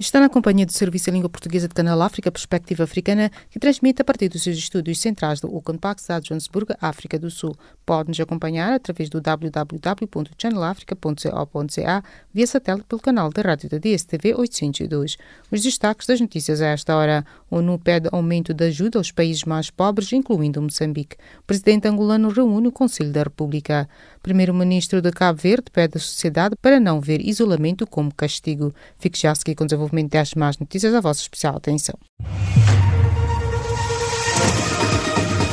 Está na companhia do Serviço de Língua Portuguesa de Canal África Perspectiva Africana, que transmite a partir dos seus estúdios centrais do cidade de Johannesburgo, África do Sul. Pode-nos acompanhar através do www.channelafrica.co.za via satélite pelo canal da rádio da DSTV 802. Os destaques das notícias a esta hora. A ONU pede aumento da ajuda aos países mais pobres, incluindo Moçambique. O presidente angolano reúne o Conselho da República. Primeiro-ministro de Cabo Verde pede à sociedade para não ver isolamento como castigo. Fique já a seguir com o desenvolvimento destas más notícias a vossa especial atenção.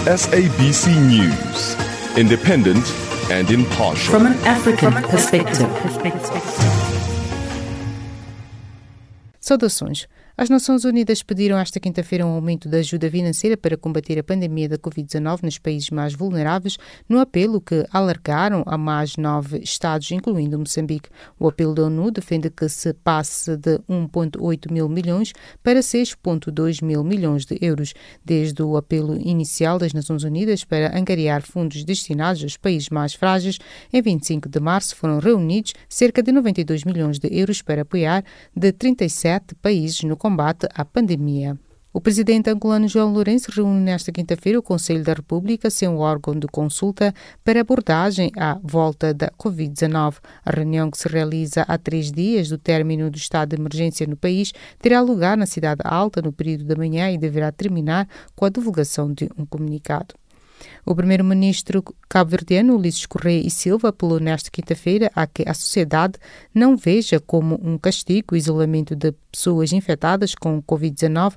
SABC News. Independent and impartial. From an African perspective. Saudações. As Nações Unidas pediram esta quinta-feira um aumento da ajuda financeira para combater a pandemia da Covid-19 nos países mais vulneráveis, no apelo que alargaram a mais nove estados, incluindo Moçambique. O apelo da ONU defende que se passe de 1,8 mil milhões para 6,2 mil milhões de euros. Desde o apelo inicial das Nações Unidas para angariar fundos destinados aos países mais frágeis, em 25 de março foram reunidos cerca de 92 milhões de euros para apoiar de 37 países no combate à pandemia. O presidente angolano João Lourenço reúne nesta quinta-feira o Conselho da República, seu órgão de consulta, para abordagem à volta da Covid-19. A reunião, que se realiza há três dias do término do estado de emergência no país, terá lugar na Cidade Alta no período da manhã e deverá terminar com a divulgação de um comunicado. O primeiro-ministro cabo-verdiano Ulisses Correia e Silva apelou nesta quinta-feira a que a sociedade não veja como um castigo o isolamento de pessoas infectadas com Covid-19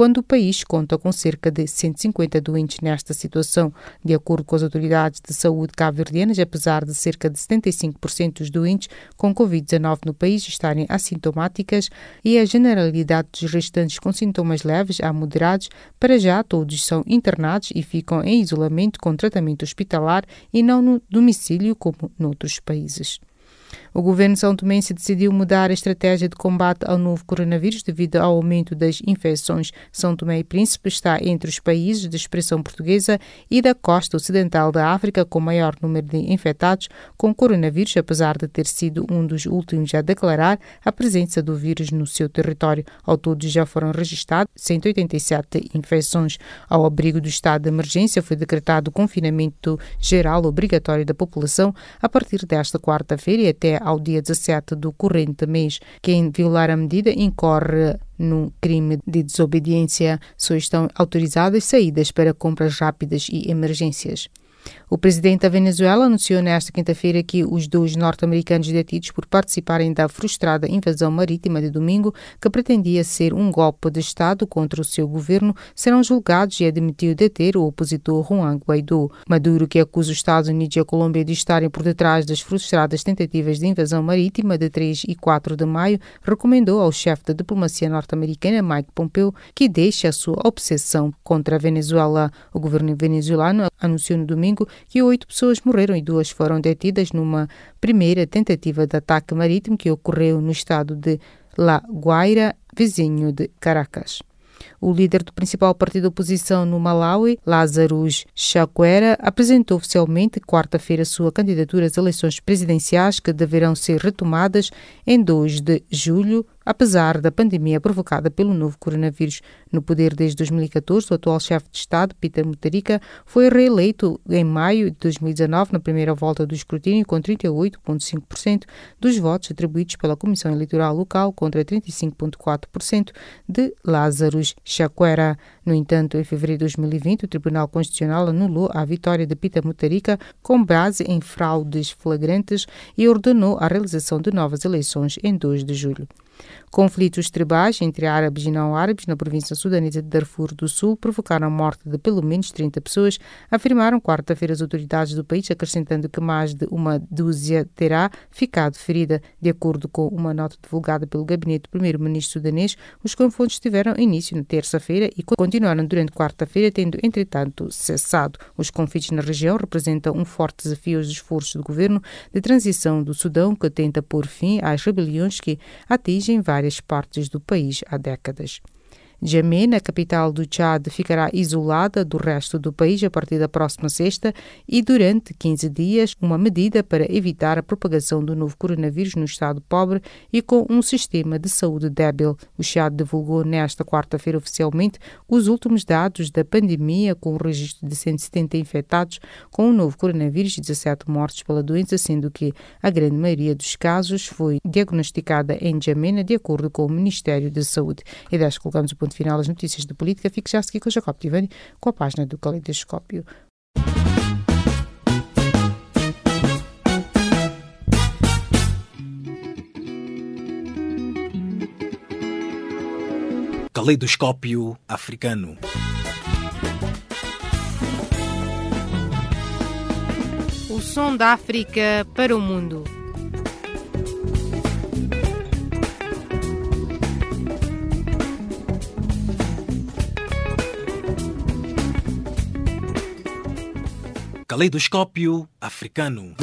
quando o país conta com cerca de 150 doentes nesta situação. De acordo com as autoridades de saúde cabo-verdianas, apesar de cerca de 75% dos doentes com Covid-19 no país estarem assintomáticas e a generalidade dos restantes com sintomas leves a moderados, para já todos são internados e ficam em isolamento com tratamento hospitalar e não no domicílio como noutros países. O governo são tomense decidiu mudar a estratégia de combate ao novo coronavírus devido ao aumento das infecções. São Tomé e Príncipe está entre os países de expressão portuguesa e da costa ocidental da África com maior número de infectados com coronavírus, apesar de ter sido um dos últimos a declarar a presença do vírus no seu território. Ao todo já foram registrados 187 infecções. Ao abrigo do estado de emergência foi decretado confinamento geral obrigatório da população a partir desta quarta-feira e até ao dia 17 do corrente mês. Quem violar a medida incorre no crime de desobediência. Só estão autorizadas saídas para compras rápidas e emergências. O presidente da Venezuela anunciou nesta quinta-feira que os dois norte-americanos detidos por participarem da frustrada invasão marítima de domingo, que pretendia ser um golpe de Estado contra o seu governo, serão julgados e admitiu deter o opositor Juan Guaidó. Maduro, que acusa os Estados Unidos e a Colômbia de estarem por detrás das frustradas tentativas de invasão marítima de 3 e 4 de maio, recomendou ao chefe da diplomacia norte-americana, Mike Pompeo, que deixe a sua obsessão contra a Venezuela. O governo venezuelano anunciou no domingo que oito pessoas morreram e duas foram detidas numa primeira tentativa de ataque marítimo que ocorreu no estado de La Guaira, vizinho de Caracas. O líder do principal partido oposição no Malawi, Lazarus Chakwera, apresentou oficialmente quarta-feira sua candidatura às eleições presidenciais que deverão ser retomadas em 2 de julho, apesar da pandemia provocada pelo novo coronavírus. No poder desde 2014, o atual chefe de Estado, Peter Mutharika, foi reeleito em maio de 2019 na primeira volta do escrutínio com 38,5% dos votos atribuídos pela Comissão Eleitoral Local contra 35,4% de Lazarus Chakwera. No entanto, em fevereiro de 2020, o Tribunal Constitucional anulou a vitória de Peter Mutharika com base em fraudes flagrantes e ordenou a realização de novas eleições em 2 de julho. Conflitos tribais entre árabes e não árabes na província sudanesa de Darfur do Sul provocaram a morte de pelo menos 30 pessoas, afirmaram quarta-feira as autoridades do país, acrescentando que mais de uma dúzia terá ficado ferida. De acordo com uma nota divulgada pelo gabinete do primeiro-ministro sudanês, os confrontos tiveram início na terça-feira e continuaram durante quarta-feira, tendo, entretanto, cessado. Os conflitos na região representam um forte desafio aos esforços do governo de transição do Sudão, que tenta pôr fim às rebeliões que atingem várias partes do país há décadas. Djamena, capital do Chad, ficará isolada do resto do país a partir da próxima sexta e durante 15 dias, uma medida para evitar a propagação do novo coronavírus no estado pobre e com um sistema de saúde débil. O Chad divulgou nesta quarta-feira oficialmente os últimos dados da pandemia, com o registro de 170 infectados com o novo coronavírus e 17 mortes pela doença, sendo que a grande maioria dos casos foi diagnosticada em Djamena, de acordo com o Ministério da Saúde. E desta colocamos o ponto final às notícias de política. Fique já a seguir com Jacob Tivani, com a página do Caleidoscópio. Caleidoscópio africano. O som da África para o mundo. Caleidoscópio africano.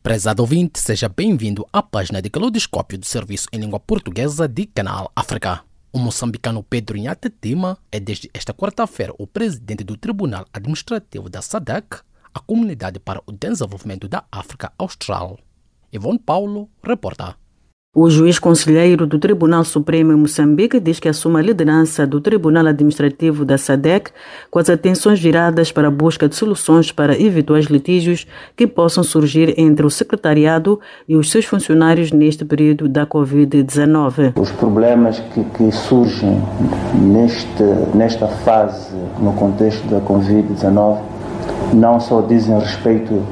Prezado ouvinte, seja bem-vindo à página de Caleidoscópio do Serviço em Língua Portuguesa de Canal África. O moçambicano Pedro Inhate Tima é desde esta quarta-feira o presidente do Tribunal Administrativo da SADC, a Comunidade para o Desenvolvimento da África Austral. Ivone Paulo, reporta. O juiz conselheiro do Tribunal Supremo em Moçambique diz que assume a liderança do Tribunal Administrativo da SADEC com as atenções viradas para a busca de soluções para eventuais litígios que possam surgir entre o secretariado e os seus funcionários neste período da Covid-19. Os problemas que, que surgem neste, nesta fase, no contexto da Covid-19, não só dizem respeito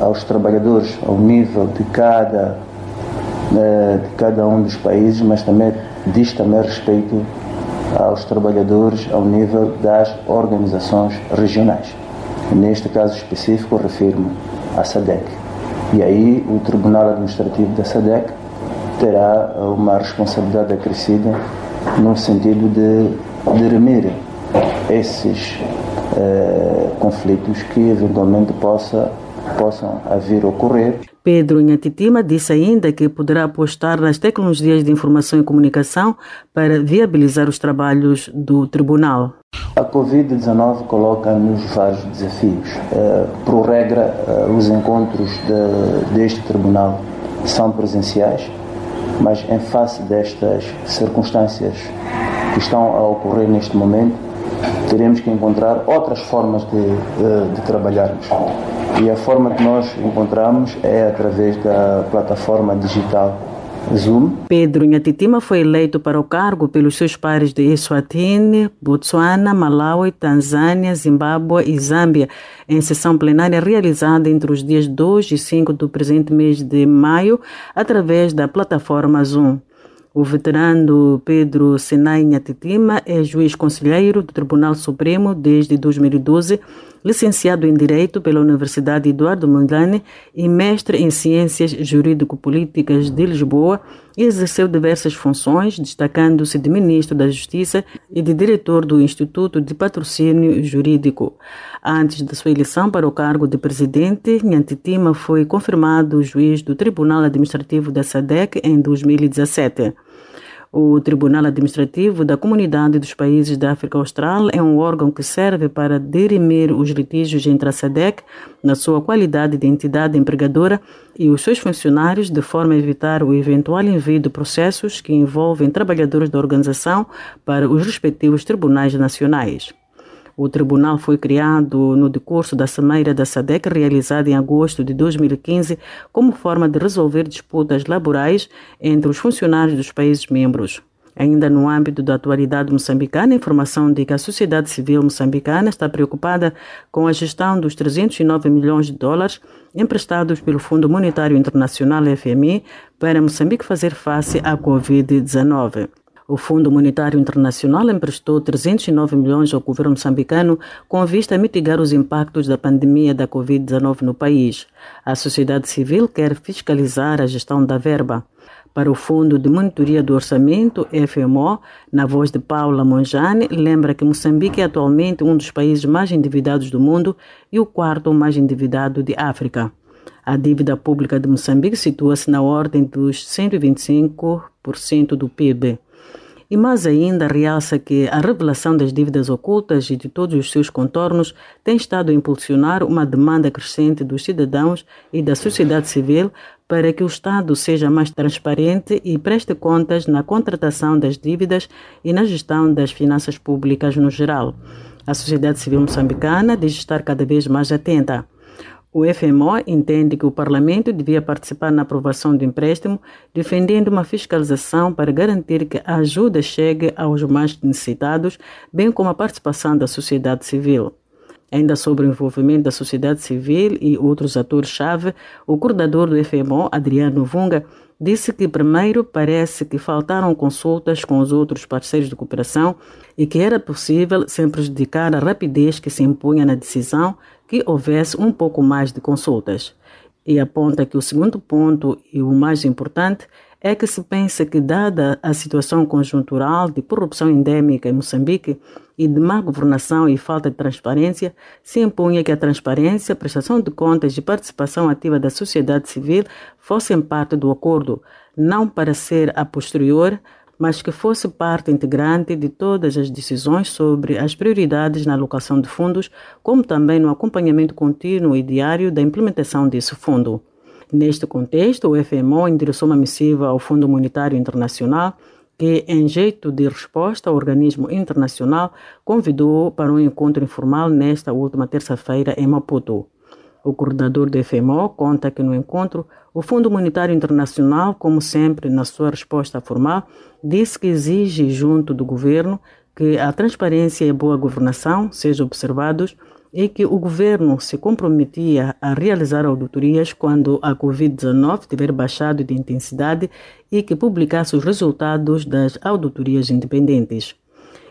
aos trabalhadores, ao nível de cada de cada um dos países, mas também diz também respeito aos trabalhadores ao nível das organizações regionais. Neste caso específico, refiro-me à SADEC. E aí o Tribunal Administrativo da SADEC terá uma responsabilidade acrescida no sentido de dirimir esses eh, conflitos que eventualmente possa, possam a ocorrer. Pedro Nhatitima disse ainda que poderá apostar nas tecnologias de informação e comunicação para viabilizar os trabalhos do tribunal. A Covid-19 coloca-nos vários desafios. Uh, por regra, uh, os encontros de, deste tribunal são presenciais, mas em face destas circunstâncias que estão a ocorrer neste momento, teremos que encontrar outras formas de, de, de trabalharmos. E a forma que nós encontramos é através da plataforma digital Zoom. Pedro Nhatitima foi eleito para o cargo pelos seus pares de Eswatini, Botsuana, Malawi, Tanzânia, Zimbábue e Zâmbia, em sessão plenária realizada entre os dias 2 e 5 do presente mês de maio, através da plataforma Zoom. O veterano Pedro Senai Nhatitima é juiz conselheiro do Tribunal Supremo desde 2012, licenciado em Direito pela Universidade Eduardo Mondlane e mestre em Ciências Jurídico-Políticas de Lisboa exerceu diversas funções, destacando-se de ministro da Justiça e de diretor do Instituto de Patrocínio Jurídico. Antes da sua eleição para o cargo de presidente, Nhantitima foi confirmado juiz do Tribunal Administrativo da SADEC em 2017. O Tribunal Administrativo da Comunidade dos Países da África Austral é um órgão que serve para dirimir os litígios entre a SADEC, na sua qualidade de entidade empregadora, e os seus funcionários, de forma a evitar o eventual envio de processos que envolvem trabalhadores da organização para os respectivos tribunais nacionais. O tribunal foi criado no decurso da Cimeira da SADEC, realizada em agosto de 2015, como forma de resolver disputas laborais entre os funcionários dos países membros. Ainda no âmbito da atualidade moçambicana, a informação de que a sociedade civil moçambicana está preocupada com a gestão dos 309 milhões de dólares emprestados pelo Fundo Monetário Internacional FMI para Moçambique fazer face à Covid-19. O Fundo Monetário Internacional emprestou 309 milhões ao governo moçambicano com vista a mitigar os impactos da pandemia da Covid-19 no país. A sociedade civil quer fiscalizar a gestão da verba. Para o Fundo de Monitoria do Orçamento, FMO, na voz de Paula Monjane, lembra que Moçambique é atualmente um dos países mais endividados do mundo e o quarto mais endividado de África. A dívida pública de Moçambique situa-se na ordem dos 125% do PIB. E mais ainda, realça que a revelação das dívidas ocultas e de todos os seus contornos tem estado a impulsionar uma demanda crescente dos cidadãos e da sociedade civil para que o Estado seja mais transparente e preste contas na contratação das dívidas e na gestão das finanças públicas no geral. A sociedade civil moçambicana diz estar cada vez mais atenta. O FMO entende que o Parlamento devia participar na aprovação do empréstimo, defendendo uma fiscalização para garantir que a ajuda chegue aos mais necessitados, bem como a participação da sociedade civil. Ainda sobre o envolvimento da sociedade civil e outros atores-chave, o coordenador do FMO, Adriano Vunga, disse que primeiro parece que faltaram consultas com os outros parceiros de cooperação e que era possível, sem prejudicar a rapidez que se impunha na decisão, que houvesse um pouco mais de consultas. E aponta que o segundo ponto, e o mais importante, é que se pensa que, dada a situação conjuntural de corrupção endêmica em Moçambique e de má governação e falta de transparência, se impunha que a transparência, prestação de contas e participação ativa da sociedade civil fossem parte do acordo, não para ser a posterior mas que fosse parte integrante de todas as decisões sobre as prioridades na alocação de fundos, como também no acompanhamento contínuo e diário da implementação desse fundo. Neste contexto, o FMO endereçou uma missiva ao Fundo Monetário Internacional que, em jeito de resposta ao organismo internacional, convidou para um encontro informal nesta última terça-feira em Maputo. O coordenador do FMO conta que no encontro, o Fundo Monetário Internacional, como sempre na sua resposta formal, disse que exige junto do governo que a transparência e a boa governação sejam observados e que o governo se comprometia a realizar auditorias quando a Covid-19 tiver baixado de intensidade e que publicasse os resultados das auditorias independentes.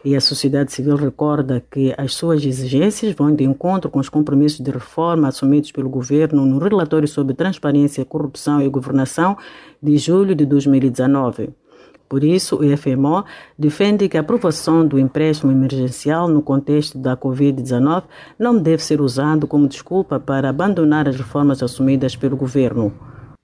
E a sociedade civil recorda que as suas exigências vão de encontro com os compromissos de reforma assumidos pelo governo no relatório sobre transparência, corrupção e governação de julho de 2019. Por isso, o FMO defende que a aprovação do empréstimo emergencial no contexto da Covid-19 não deve ser usado como desculpa para abandonar as reformas assumidas pelo governo.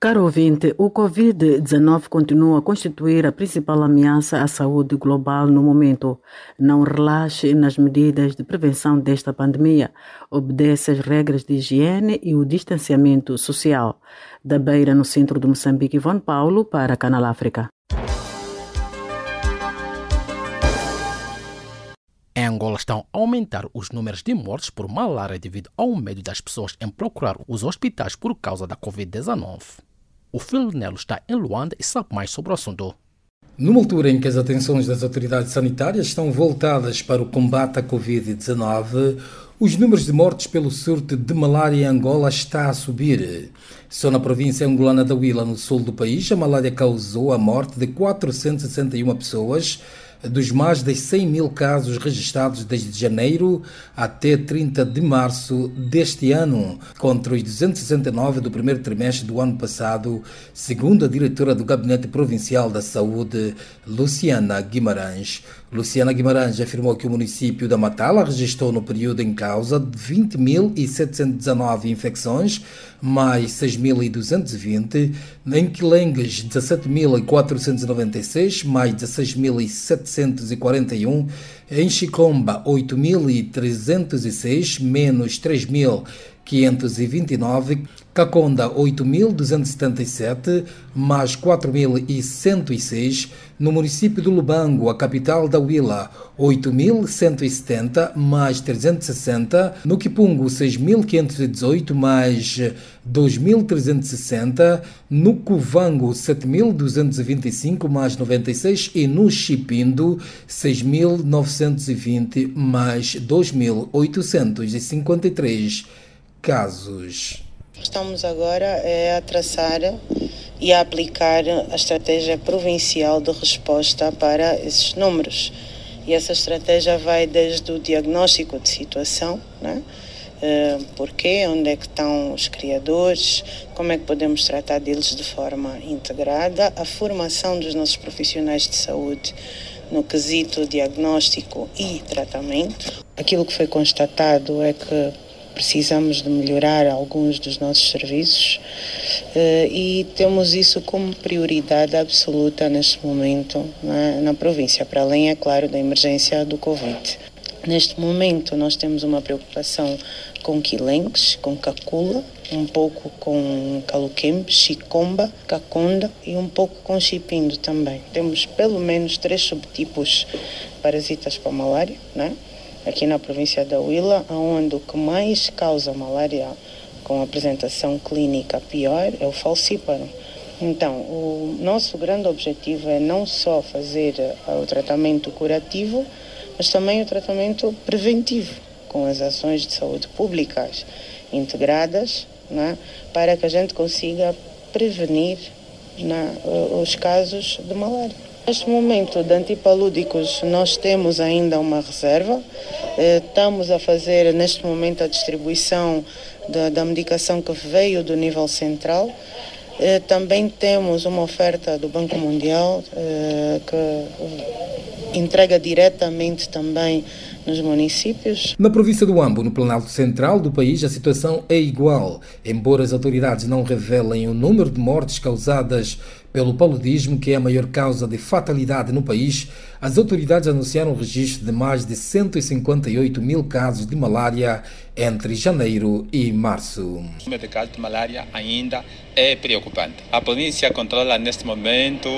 Caro ouvinte, o Covid-19 continua a constituir a principal ameaça à saúde global no momento. Não relaxe nas medidas de prevenção desta pandemia. Obedece as regras de higiene e o distanciamento social. Da Beira, no centro de Moçambique, Ivone Paulo, para Canal África. Em Angola estão a aumentar os números de mortes por malária devido ao medo das pessoas em procurar os hospitais por causa da Covid-19. O Phil Nelo está em Luanda e sabe mais sobre o assunto. Numa altura em que as atenções das autoridades sanitárias estão voltadas para o combate à Covid-19, os números de mortes pelo surto de malária em Angola está a subir. Só na província angolana da Huila, no sul do país, a malária causou a morte de 461 pessoas, dos mais de 100 mil casos registrados desde janeiro até 30 de março deste ano, contra os 269 do primeiro trimestre do ano passado, segundo a diretora do Gabinete Provincial da Saúde, Luciana Guimarães. Luciana Guimarães afirmou que o município da Matala registrou no período em causa 20.719 infecções, mais 6.220, em Quilengues 17.496, mais 16.741, em Chicomba 8.306, menos 3.529, Caconda 8.277, mais 4.106, no município do Lubango, a capital da Huila, 8.170 mais 360. No Quipungo, 6.518 mais 2.360. No Cuvango, 7.225 mais 96. E no Chipindo, 6.920 mais 2.853 casos. Estamos agora é, a traçar e a aplicar a estratégia provincial de resposta para esses números. E essa estratégia vai desde o diagnóstico de situação, né? Uh, porquê, onde é que estão os criadores, como é que podemos tratar deles de forma integrada, a formação dos nossos profissionais de saúde no quesito diagnóstico e tratamento. Aquilo que foi constatado é que precisamos de melhorar alguns dos nossos serviços uh, e temos isso como prioridade absoluta neste momento na, na província, para além, é claro, da emergência do Covid. Neste momento, nós temos uma preocupação com quilenques, com cacula, um pouco com caluquembe, chicomba, caconda e um pouco com chipindo também. Temos pelo menos três subtipos parasitas para malária, né? Aqui na província da Huila, onde o que mais causa malária com apresentação clínica pior é o falcíparo. Então, o nosso grande objetivo é não só fazer eh, o tratamento curativo, mas também o tratamento preventivo, com as ações de saúde públicas integradas, né, para que a gente consiga prevenir né, os casos de malária. Neste momento de antipalúdicos nós temos ainda uma reserva. Eh, estamos a fazer neste momento a distribuição da, da medicação que veio do nível central. Eh, também temos uma oferta do Banco Mundial eh, que entrega diretamente também nos municípios. Na província do Ambo, no Planalto Central do país, a situação é igual, embora as autoridades não revelem o número de mortes causadas pelo paludismo, que é a maior causa de fatalidade no país. As autoridades anunciaram o registro de mais de 158 mil casos de malária entre janeiro e março. O número de casos de malária ainda é preocupante. A província controla neste momento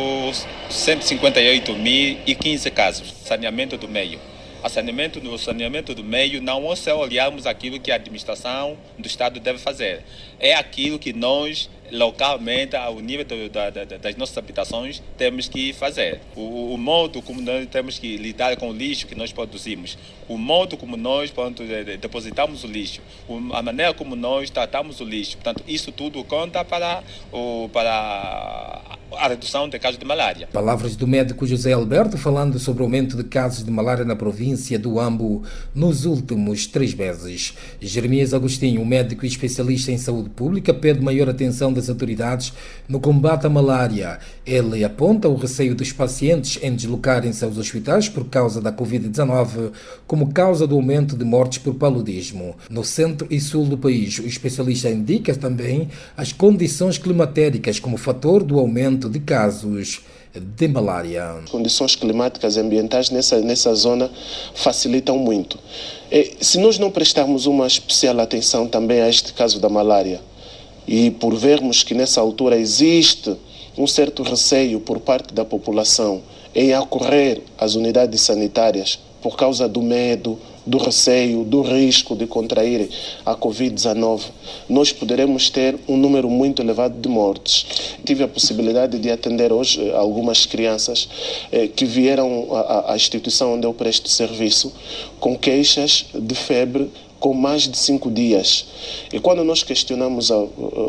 158.015 casos, saneamento do meio a saneamento, no saneamento do meio, não só olharmos aquilo que a administração do Estado deve fazer, é aquilo que nós localmente, ao nível do, da, da, das nossas habitações, temos que fazer. O, o, modo como nós temos que lidar com o lixo que nós produzimos, o modo como nós pronto, depositamos o lixo, a maneira como nós tratamos o lixo. Portanto, isso tudo conta para, o, para a redução de casos de malária. Palavras do médico José Alberto falando sobre o aumento de casos de malária na província do Ambo nos últimos três meses. Jeremias Agostinho, médico e especialista em saúde pública, pede maior atenção das autoridades no combate à malária. Ele aponta o receio dos pacientes em deslocarem-se aos hospitais por causa da Covid-19 como causa do aumento de mortes por paludismo. No centro e sul do país, o especialista indica também as condições climatéricas como fator do aumento de casos de malária. Condições climáticas e ambientais nessa, nessa zona facilitam muito. E, se nós não prestarmos uma especial atenção também a este caso da malária, e por vermos que nessa altura existe um certo receio por parte da população em acorrer às unidades sanitárias por causa do medo, do receio, do risco de contrair a Covid-19, nós poderemos ter um número muito elevado de mortes. Tive a possibilidade de atender hoje eh, algumas crianças eh, que vieram à, à instituição onde eu presto serviço com queixas de febre com mais de cinco dias. E quando nós questionamos ao,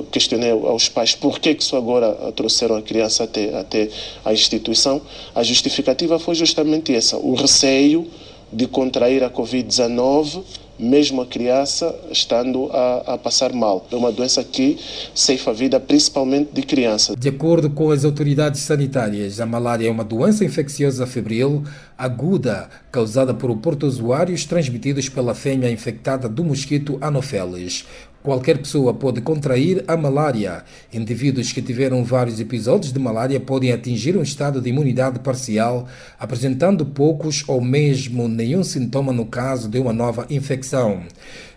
questionei aos pais por que, que só agora trouxeram a criança até, até a instituição, a justificativa foi justamente essa, o receio de contrair a Covid-19, mesmo a criança estando a, a, passar mal. É uma doença que ceifa a vida principalmente de crianças. De acordo com as autoridades sanitárias, a malária é uma doença infecciosa febril aguda causada por protozoários transmitidos pela fêmea infectada do mosquito Anopheles. Qualquer pessoa pode contrair a malária. Indivíduos que tiveram vários episódios de malária podem atingir um estado de imunidade parcial, apresentando poucos ou mesmo nenhum sintoma no caso de uma nova infecção.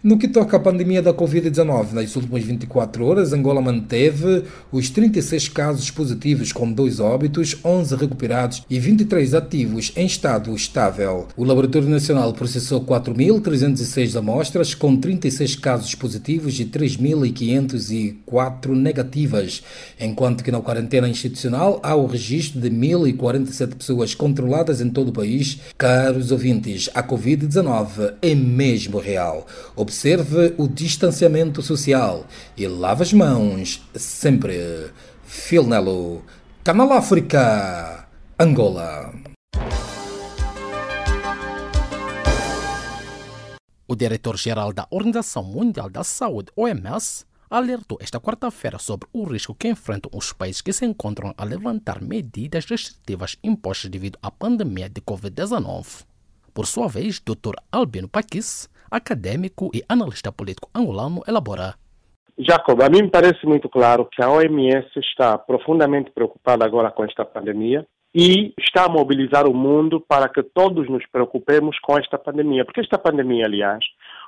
No que toca à pandemia da Covid-19, nas últimas 24 horas, Angola manteve os 36 casos positivos, com dois óbitos, 11 recuperados e 23 ativos em estado estável. O Laboratório Nacional processou 4.306 amostras, com 36 casos positivos e 3.504 negativas, enquanto que na quarentena institucional há o registro de 1.047 pessoas controladas em todo o país. Caros ouvintes, a Covid-19 é mesmo real. Observe o distanciamento social e lave as mãos sempre. Phil Nello, Canal África, Angola. O diretor-geral da Organização Mundial da Saúde, OMS, alertou esta quarta-feira sobre o risco que enfrentam os países que se encontram a levantar medidas restritivas impostas devido à pandemia de Covid-19. Por sua vez, Dr. Albino Paquis, acadêmico e analista político angolano, elabora. Jacob, a mim parece muito claro que a OMS está profundamente preocupada agora com esta pandemia e está a mobilizar o mundo para que todos nos preocupemos com esta pandemia. Porque esta pandemia, aliás,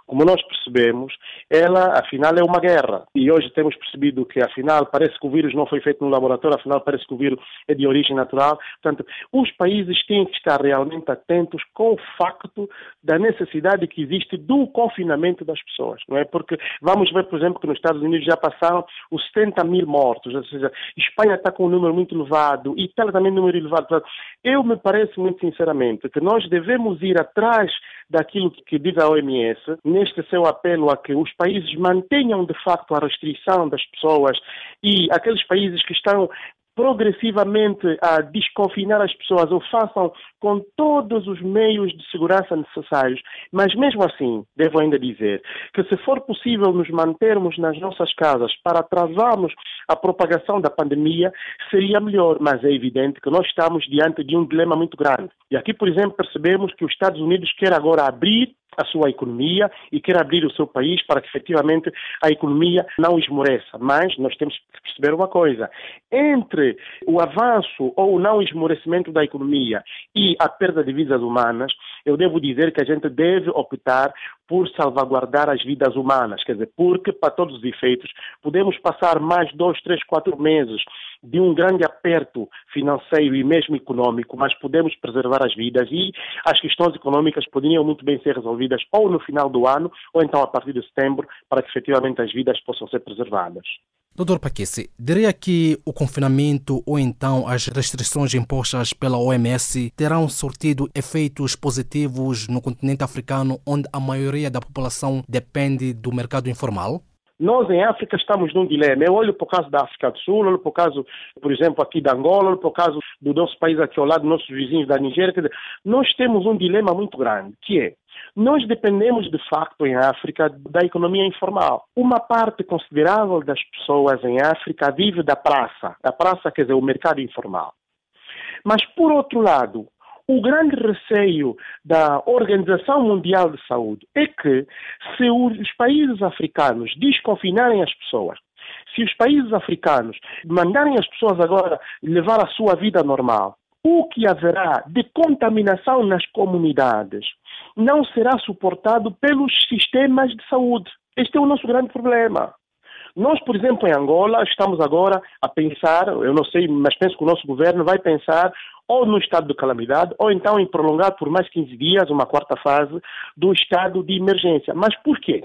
como nós percebemos, ela afinal é uma guerra. E hoje temos percebido que afinal parece que o vírus não foi feito no laboratório, afinal parece que o vírus é de origem natural. Portanto, os países têm que estar realmente atentos com o facto da necessidade que existe do confinamento das pessoas, não é? Porque vamos ver, por exemplo, que nos Estados Unidos já passaram os 70 mil mortos, ou seja, Espanha está com um número muito elevado, Itália também um número elevado. Eu me parece muito sinceramente que nós devemos ir atrás daquilo que diz a OMS, neste seu apelo a que os países mantenham de facto a restrição das pessoas e aqueles países que estão progressivamente a desconfinar as pessoas ou façam com todos os meios de segurança necessários. Mas mesmo assim, devo ainda dizer que se for possível nos mantermos nas nossas casas para atrasarmos a propagação da pandemia, seria melhor. Mas é evidente que nós estamos diante de um dilema muito grande. E aqui, por exemplo, percebemos que os Estados Unidos quer agora abrir a sua economia e quer abrir o seu país para que efetivamente a economia não esmoreça. Mas nós temos que perceber uma coisa: entre o avanço ou o não esmorecimento da economia e a perda de vidas humanas, eu devo dizer que a gente deve optar por salvaguardar as vidas humanas, quer dizer, porque, para todos os efeitos, podemos passar mais dois, três, quatro meses de um grande aperto financeiro e mesmo econômico, mas podemos preservar as vidas e as questões econômicas poderiam muito bem ser resolvidas ou no final do ano ou então a partir de setembro, para que efetivamente as vidas possam ser preservadas. Doutor Paquese, diria que o confinamento ou então as restrições impostas pela OMS terão sortido efeitos positivos no continente africano, onde a maioria da população depende do mercado informal? Nós em África estamos num dilema. Eu olho para o caso da África do Sul, olho para o caso, por exemplo, aqui da Angola, olho para o caso do nosso país aqui ao lado, nossos vizinhos da Nigéria. Dizer, nós temos um dilema muito grande, que é nós dependemos, de facto, em África, da economia informal. Uma parte considerável das pessoas em África vive da praça. A praça quer dizer o mercado informal. Mas, por outro lado, o grande receio da Organização Mundial de Saúde é que, se os países africanos desconfinarem as pessoas, se os países africanos mandarem as pessoas agora levar a sua vida normal, o que haverá de contaminação nas comunidades não será suportado pelos sistemas de saúde. Este é o nosso grande problema. Nós, por exemplo, em Angola, estamos agora a pensar, eu não sei, mas penso que o nosso governo vai pensar ou no estado de calamidade, ou então em prolongar por mais 15 dias uma quarta fase do estado de emergência. Mas por quê?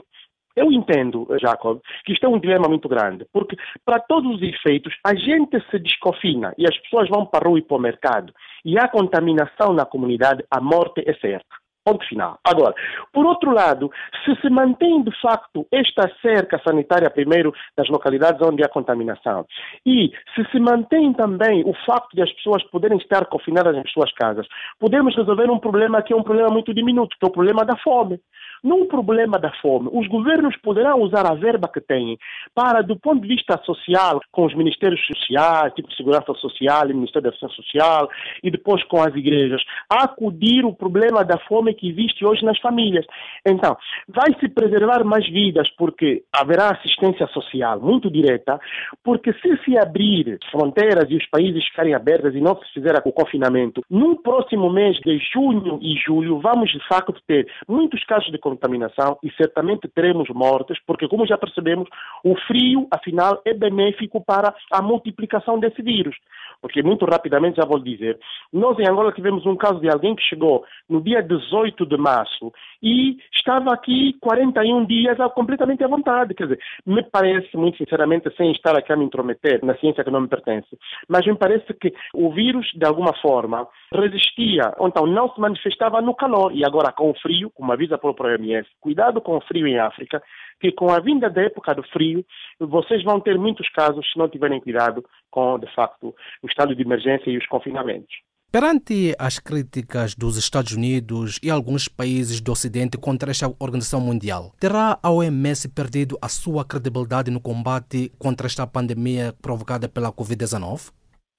Eu entendo, Jacob, que isto é um dilema muito grande, porque para todos os efeitos a gente se descofina e as pessoas vão para a rua e para o mercado e há contaminação na comunidade, a morte é certa. Ponto final. Agora, por outro lado, se se mantém de facto esta cerca sanitária, primeiro, das localidades onde há contaminação, e se se mantém também o facto de as pessoas poderem estar confinadas em suas casas, podemos resolver um problema que é um problema muito diminuto, que é o problema da fome. Num problema da fome, os governos poderão usar a verba que têm para, do ponto de vista social, com os ministérios sociais, tipo segurança social e Ministério da Defesa Social, e depois com as igrejas, acudir o problema da fome que existe hoje nas famílias. Então, vai-se preservar mais vidas porque haverá assistência social muito direta, porque se se abrir fronteiras e os países ficarem abertos e não se fizer o confinamento, no próximo mês de junho e julho, vamos de facto ter muitos casos de contaminação e certamente teremos mortes, porque, como já percebemos, o frio, afinal, é benéfico para a multiplicação desse vírus. Porque, muito rapidamente, já vou dizer, nós em Angola tivemos um caso de alguém que chegou no dia 18 de março e estava aqui 41 dias completamente à vontade. Quer dizer, me parece, muito sinceramente, sem estar aqui a me intrometer na ciência que não me pertence, mas me parece que o vírus, de alguma forma, resistia, ou então não se manifestava no calor, e agora com o frio, como avisa pelo OMS, cuidado com o frio em África, que com a vinda da época do frio, vocês vão ter muitos casos se não tiverem cuidado com, de facto, o estado de emergência e os confinamentos. Perante as críticas dos Estados Unidos e alguns países do Ocidente contra esta organização mundial, terá a OMS perdido a sua credibilidade no combate contra esta pandemia provocada pela Covid-19?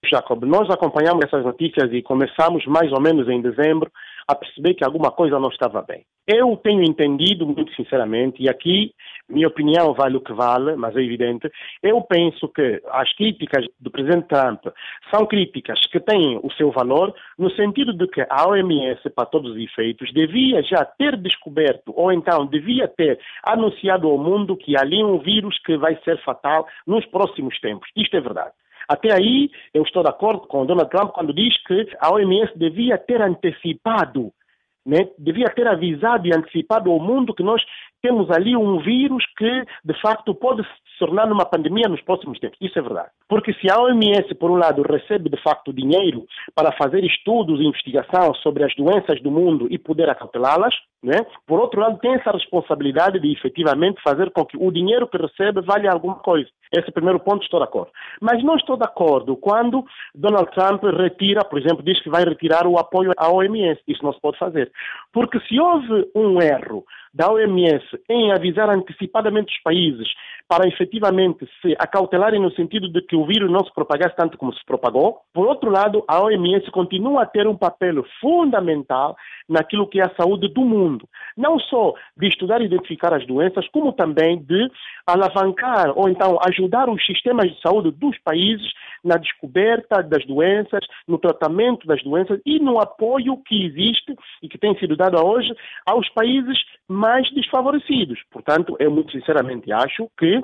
Jacob, nós acompanhamos essas notícias e começamos mais ou menos em dezembro a perceber que alguma coisa não estava bem. Eu tenho entendido, muito sinceramente, e aqui minha opinião vale o que vale, mas é evidente, eu penso que as críticas do presidente Trump são críticas que têm o seu valor, no sentido de que a OMS, para todos os efeitos, devia já ter descoberto, ou então devia ter anunciado ao mundo que ali um vírus que vai ser fatal nos próximos tempos. Isto é verdade. Até aí, eu estou de acordo com Donald Trump quando diz que a OMS devia ter antecipado né, devia ter avisado e antecipado ao mundo que nós temos ali um vírus que, de facto, pode se tornar uma pandemia nos próximos tempos. Isso é verdade. Porque se a OMS, por um lado, recebe, de facto, dinheiro para fazer estudos e investigação sobre as doenças do mundo e poder acautelá-las, né? por outro lado, tem essa responsabilidade de, efetivamente, fazer com que o dinheiro que recebe valha alguma coisa. Esse é primeiro ponto, estou de acordo. Mas não estou de acordo quando Donald Trump retira, por exemplo, diz que vai retirar o apoio à OMS. Isso não se pode fazer. Porque se houve um erro da OMS em avisar antecipadamente os países para efetivamente se acautelarem no sentido de que o vírus não se propagasse tanto como se propagou. Por outro lado, a OMS continua a ter um papel fundamental naquilo que é a saúde do mundo. Não só de estudar e identificar as doenças, como também de alavancar ou então ajudar os sistemas de saúde dos países na descoberta das doenças, no tratamento das doenças e no apoio que existe e que tem sido dado hoje aos países mais desfavorecidos. Portanto, eu muito sinceramente acho que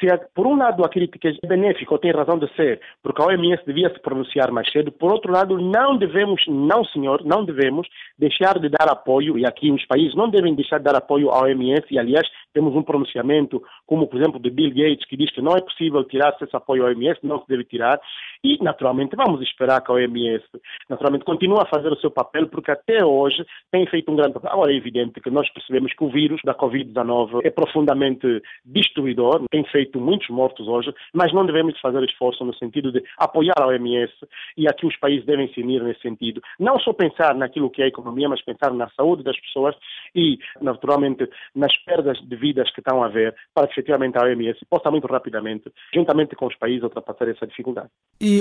se por um lado a crítica é benéfica ou tem razão de ser, porque a OMS devia se pronunciar mais cedo, por outro lado não devemos, não senhor, não devemos deixar de dar apoio, e aqui os países não devem deixar de dar apoio à OMS, e aliás temos um pronunciamento, como por exemplo de Bill Gates, que diz que não é possível tirar-se esse apoio à OMS, não se deve tirar, e naturalmente vamos esperar que a OMS naturalmente continue a fazer o seu papel, porque até hoje tem feito um grande papel. Agora é evidente que nós percebemos que o vírus da Covid-19 é profundamente destruidor, tem feito muitos mortos hoje, mas não devemos fazer esforço no sentido de apoiar a OMS e aqui os países devem se unir nesse sentido. Não só pensar naquilo que é a economia, mas pensar na saúde das pessoas e, naturalmente, nas perdas de vidas que estão a haver para que efetivamente a OMS possa muito rapidamente, juntamente com os países, ultrapassar essa dificuldade.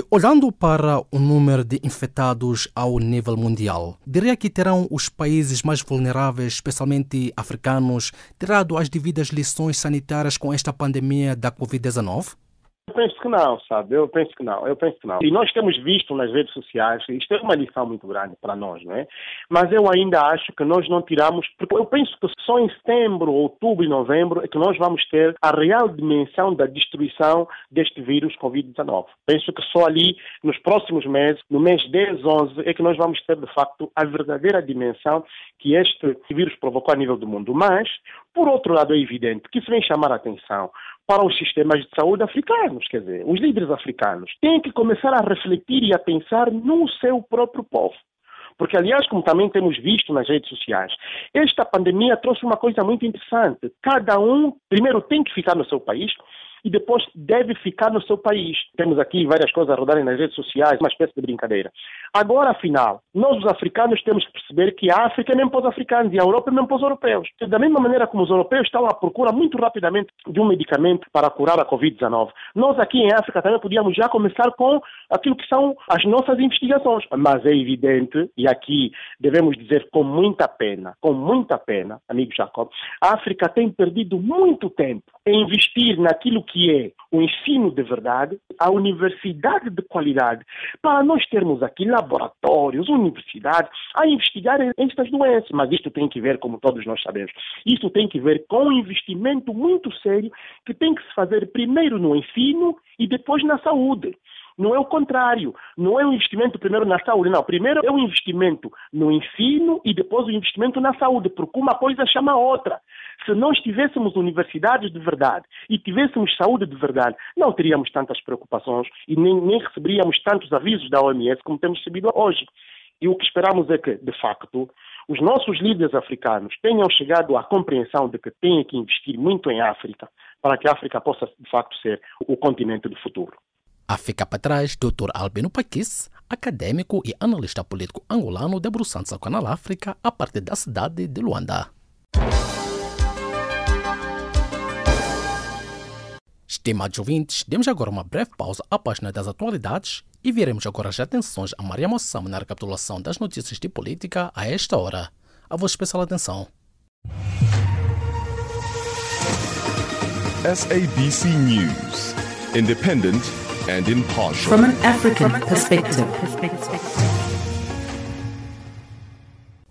Olhando para o número de infectados ao nível mundial, diria que terão os países mais vulneráveis, especialmente africanos, tirado as devidas lições sanitárias com esta pandemia da Covid-19? Eu penso que não, sabe? Eu penso que não, eu penso que não. E nós temos visto nas redes sociais, isto é uma lição muito grande para nós, não é? Mas eu ainda acho que nós não tiramos, porque eu penso que só em setembro, outubro e novembro é que nós vamos ter a real dimensão da destruição deste vírus Covid-19. Penso que só ali, nos próximos meses, no mês 10, 11, é que nós vamos ter, de facto, a verdadeira dimensão que este vírus provocou a nível do mundo. Mas, por outro lado, é evidente que isso vem chamar a atenção para os sistemas de saúde africanos. Quer dizer, os líderes africanos têm que começar a refletir e a pensar no seu próprio povo. Porque, aliás, como também temos visto nas redes sociais, esta pandemia trouxe uma coisa muito interessante. Cada um, primeiro, tem que ficar no seu país, e depois deve ficar no seu país. Temos aqui várias coisas a rodarem nas redes sociais, uma espécie de brincadeira. Agora, afinal, nós os africanos temos que perceber que a África é mesmo para os africanos e a Europa é mesmo para os europeus. Da mesma maneira como os europeus estão à procura muito rapidamente de um medicamento para curar a Covid-19, nós aqui em África também podíamos já começar com aquilo que são as nossas investigações. Mas é evidente, e aqui devemos dizer com muita pena, com muita pena, amigo Jacob, a África tem perdido muito tempo em investir naquilo que é o ensino de verdade, a universidade de qualidade, para nós termos aqui laboratórios, universidades, a investigar estas doenças. Mas isto tem que ver, como todos nós sabemos, isto tem que ver com um investimento muito sério que tem que se fazer primeiro no ensino e depois na saúde. Não é o contrário. Não é um investimento primeiro na saúde, não. Primeiro é um investimento no ensino e depois o investimento na saúde, porque uma coisa chama a outra. Se nós tivéssemos universidades de verdade e tivéssemos saúde de verdade, não teríamos tantas preocupações e nem, nem receberíamos tantos avisos da OMS como temos recebido hoje. E o que esperamos é que, de facto, os nossos líderes africanos tenham chegado à compreensão de que têm que investir muito em África para que a África possa, de facto, ser o continente do futuro. A ficar para trás, Dr. Albino Paquis, acadêmico e analista político angolano debruçando-se ao Canal África a partir da cidade de Luanda. Estimados ouvintes, demos agora uma breve pausa à página das atualidades e viremos agora as atenções a Maria Moçama na recapitulação das notícias de política a esta hora. A vossa especial atenção. SABC News, independent and impartial. From an African perspective.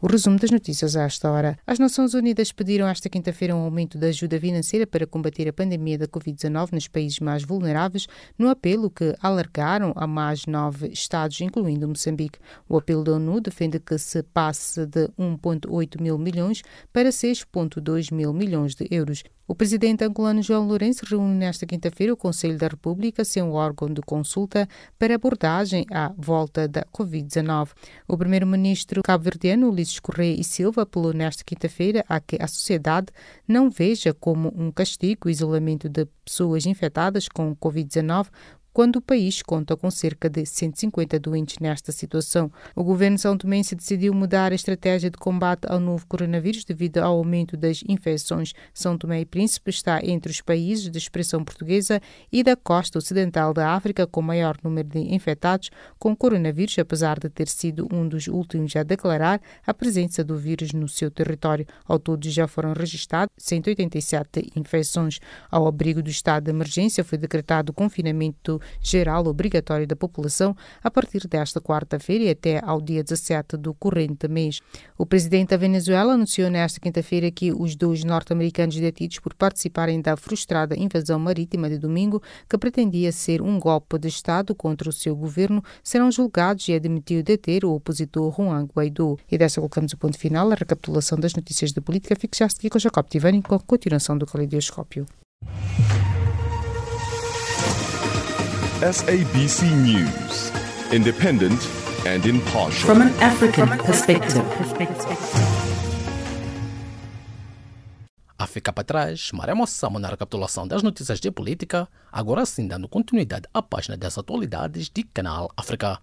O resumo das notícias a esta hora. As Nações Unidas pediram esta quinta-feira um aumento da ajuda financeira para combater a pandemia da Covid-19 nos países mais vulneráveis, no apelo que alargaram a mais nove estados, incluindo Moçambique. O apelo da ONU defende que se passe de 1,8 mil milhões para 6,2 mil milhões de euros. O presidente angolano João Lourenço reúne nesta quinta-feira o Conselho da República, sem um órgão de consulta para abordagem à volta da Covid-19. O primeiro-ministro cabo-verdiano Ulisses Correia e Silva apelou nesta quinta-feira a que a sociedade não veja como um castigo o isolamento de pessoas infectadas com Covid-19 quando o país conta com cerca de 150 doentes nesta situação. O governo são tomense decidiu mudar a estratégia de combate ao novo coronavírus devido ao aumento das infecções. São Tomé e Príncipe está entre os países de expressão portuguesa e da costa ocidental da África com maior número de infectados com coronavírus, apesar de ter sido um dos últimos a declarar a presença do vírus no seu território. Ao todo já foram registrados 187 infecções. Ao abrigo do estado de emergência foi decretado o confinamento geral obrigatório da população a partir desta quarta-feira e até ao dia 17 do corrente mês. O presidente da Venezuela anunciou nesta quinta-feira que os dois norte-americanos detidos por participarem da frustrada invasão marítima de domingo, que pretendia ser um golpe de Estado contra o seu governo, serão julgados e admitiu deter o opositor Juan Guaidó. E desta colocamos o ponto final. A recapitulação das notícias de política fica já a seguir com Jacob Tivani com a continuação do Caleidoscópio. SABC News, independent and impartial. From an African perspective. A ficar para trás, Maré Moçamo na recapitulação das notícias de política, agora sim dando continuidade à página das atualidades de Canal África.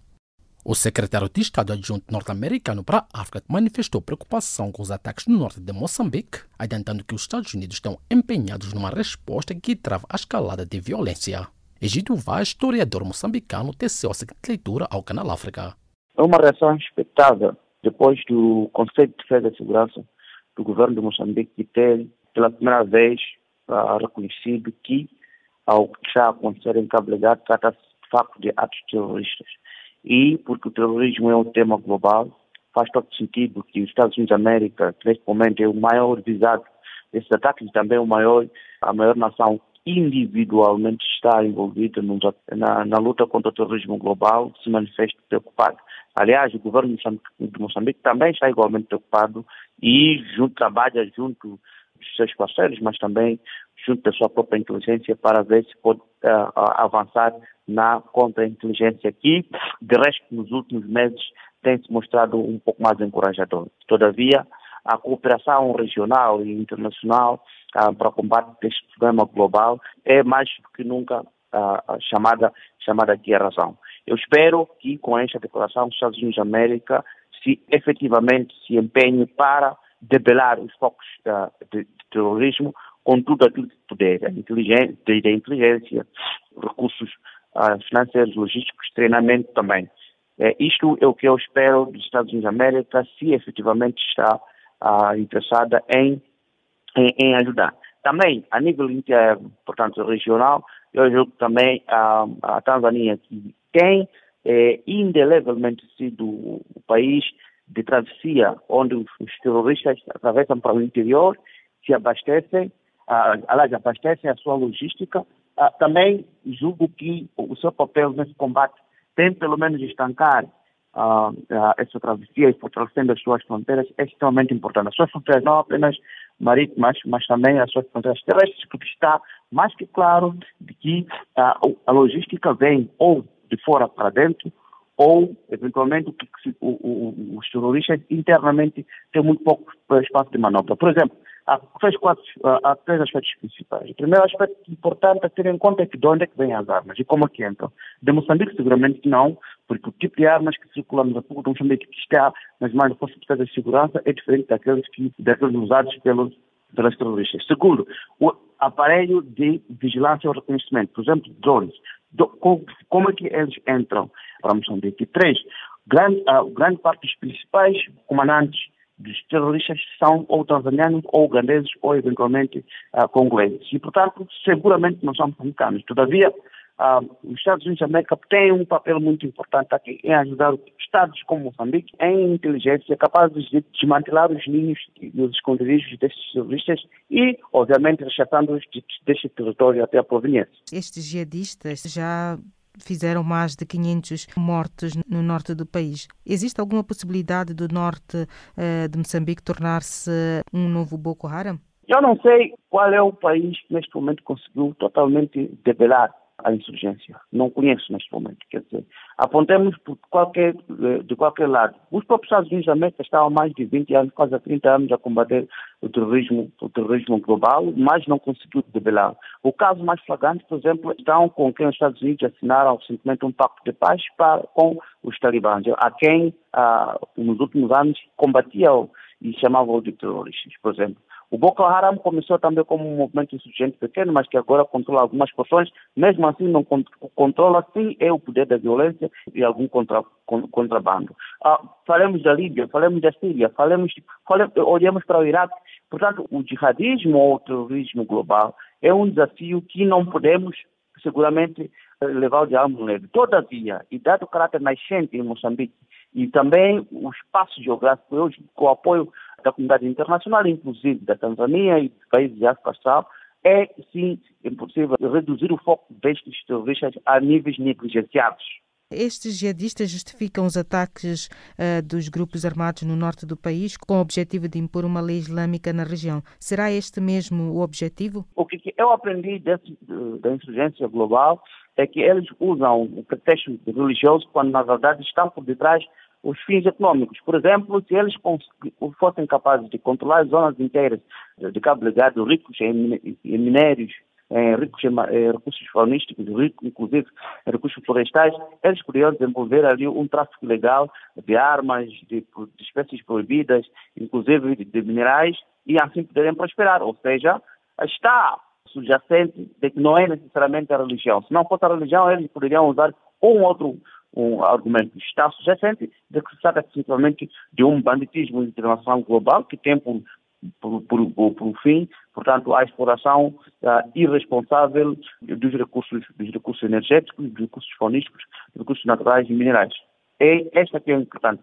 O secretário de Estado adjunto norte-americano para a África manifestou preocupação com os ataques no norte de Moçambique, adiantando que os Estados Unidos estão empenhados numa resposta que trava a escalada de violência. Egídio Vaz, historiador moçambicano, teceu a seguinte leitura ao Canal África. É uma reação expectável depois do Conselho de Defesa e Segurança do governo de Moçambique ter, pela primeira vez, uh, reconhecido que ao que está a acontecer em Cabo Delgado trata-se de facto de atos terroristas. E, porque o terrorismo é um tema global, faz todo sentido que os Estados Unidos da América, neste momento é o maior visado desses ataques e também o maior, a maior nação individualmente está envolvida na, na, luta contra o terrorismo global, se manifesta preocupado. Aliás, o governo de Moçambique também está igualmente preocupado e junto, trabalha junto dos seus parceiros, mas também junto da sua própria inteligência para ver se pode uh, avançar na contra-inteligência que, de resto, nos últimos meses tem se mostrado um pouco mais encorajador. Todavia, a cooperação regional e internacional ah, para o combate deste problema global é mais do que nunca ah, chamada, chamada aqui a razão. Eu espero que com esta declaração os Estados Unidos da América se efetivamente se empenhe para debelar os focos da, de, de terrorismo com tudo aquilo que puder, a inteligência, da inteligência, recursos ah, financeiros, logísticos, treinamento também. É, isto é o que eu espero dos Estados Unidos da América se efetivamente está ah, interessada em, em, em, ajudar. Também, a nível inter, portanto, regional, eu julgo também a, a Tanzânia, que tem é, indelevelmente sido o país de travessia onde os, terroristas atravessam para o interior, se abastecem, ah, aliás, abastecem a sua logística. Ah, também julgo que o seu papel nesse combate tem pelo menos estancar uh, uh, essa travessia e fortalecendo as suas fronteiras é extremamente importante. As suas fronteiras não apenas marítimas, mas também as suas fronteiras terrestres, porque está mais que claro de que uh, a logística vem ou de fora para dentro, ou, eventualmente, o, o, os terroristas internamente têm muito pouco espaço de manobra. Por exemplo, há três, quatro, há três aspectos principais. O primeiro aspecto importante a ter em conta é que de onde é que vêm as armas e como é que entram. De Moçambique seguramente não, porque o tipo de armas que circulam na República de Moçambique que está nas mãos da Força de Segurança é diferente daqueles, que, daqueles usados pelos, pelas terroristas. Segundo, o aparelho de vigilância e reconhecimento, por exemplo, drones. Do, como é que eles entram para Moçambique? Três, grande, uh, grande parte dos principais comandantes dos terroristas são ou tanzanianos, ou ugandeses, ou eventualmente uh, congoleses. E, portanto, seguramente não são moçambicanos. Todavia, uh, os Estados Unidos da América têm um papel muito importante aqui em ajudar Estados como Moçambique em inteligência capazes de desmantelar os ninhos e os esconderijos destes terroristas e, obviamente, rechaçando-os deste território até a proveniência. Estes jihadistas já fizeram mais de 500 mortos no norte do país. Existe alguma possibilidade do norte uh, de Moçambique tornar-se um novo Boko Haram? Eu não sei qual é o país que neste momento conseguiu totalmente debelar a insurgência. Não conheço neste momento. Quer dizer, apontemos por qualquer, eh, de qualquer lado. Os próprios Estados Unidos da América estão há mais de 20 anos, quase há 30 anos, a combater o terrorismo, o terrorismo global, mas não conseguiu debelar. O caso mais flagrante, por exemplo, estão com quem os Estados Unidos assinaram recentemente um pacto de paz para, com os talibãs, a quem, ah, nos últimos anos, combatiam e chamavam de terroristas, por exemplo. O Boko Haram começou também como um movimento insurgente pequeno, mas que agora controla algumas porções, mesmo assim não controla sim é o poder da violência e algum contra, contrabando. Ah, falemos da Líbia, falemos da Síria, falemos, falemos, olhamos para o Iraque. Portanto, o jihadismo ou o terrorismo global é um desafio que não podemos seguramente levar de alma leve. Todavia, e dado o caráter nascente em Moçambique e também o espaço geográfico hoje, com o apoio da comunidade internacional, inclusive da Tanzânia e dos países de África Austral, é sim impossível reduzir o foco destes terroristas a níveis negligenciados. Estes jihadistas justificam os ataques uh, dos grupos armados no norte do país com o objetivo de impor uma lei islâmica na região. Será este mesmo o objetivo? O que eu aprendi desse, da insurgência global é que eles usam o pretexto religioso quando na verdade estão por detrás os fins econômicos. Por exemplo, se eles fossem capazes de controlar zonas inteiras de Cabo Legado ricos em, minérios, ricos em recursos faunísticos, ricos, inclusive em recursos florestais, eles poderiam desenvolver ali um tráfico legal de armas, de, de espécies proibidas, inclusive de, de minerais, e assim poderiam prosperar. Ou seja, está subjacente de que não é necessariamente a religião. Se não fosse a religião, eles poderiam usar um outro um argumento está subjacente de que se trata simplesmente de um banditismo internacional global que tem por, por, por, por fim, portanto, a exploração uh, irresponsável dos recursos, dos recursos energéticos, dos recursos faunísticos, dos recursos naturais e minerais. É esta que é importante.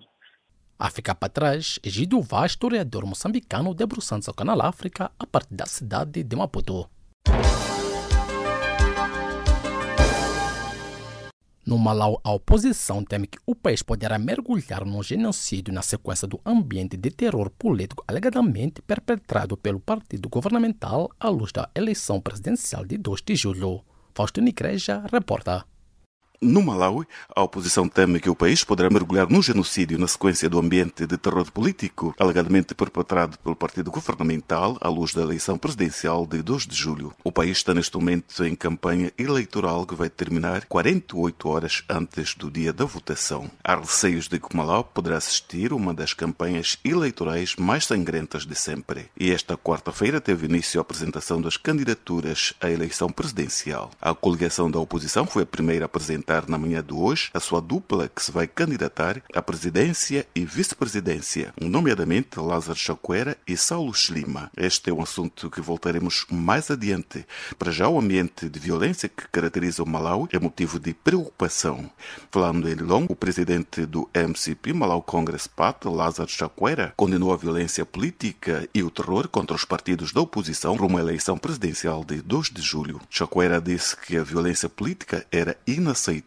A ficar para trás, Egidio Vaz, historiador moçambicano debruçando-se ao Canal África a partir da cidade de Maputo. No Malau, a oposição teme que o país poderá mergulhar num genocídio na sequência do ambiente de terror político alegadamente perpetrado pelo partido governamental à luz da eleição presidencial de 2 de julho. Fausto Igreja reporta. No Malawi, a oposição teme que o país poderá mergulhar num genocídio na sequência do ambiente de terror político, alegadamente perpetrado pelo partido governamental à luz da eleição presidencial de 2 de julho. O país está neste momento em campanha eleitoral que vai terminar 48 horas antes do dia da votação. Há receios de que Malawi poderá assistir uma das campanhas eleitorais mais sangrentas de sempre. E esta quarta-feira teve início a apresentação das candidaturas à eleição presidencial. A coligação da oposição foi a primeira a apresentar apresentar na manhã de hoje a sua dupla que se vai candidatar à presidência e vice-presidência, nomeadamente Lázaro Chacuera e Saulo Schlima. Este é um assunto que voltaremos mais adiante. Para já, o ambiente de violência que caracteriza o Malau é motivo de preocupação. Falando em longo, o presidente do MCP, Malau Congress Party, Lázaro Chacuera, condenou a violência política e o terror contra os partidos da oposição rumo à eleição presidencial de 2 de julho. Chacuera disse que a violência política era inaceitável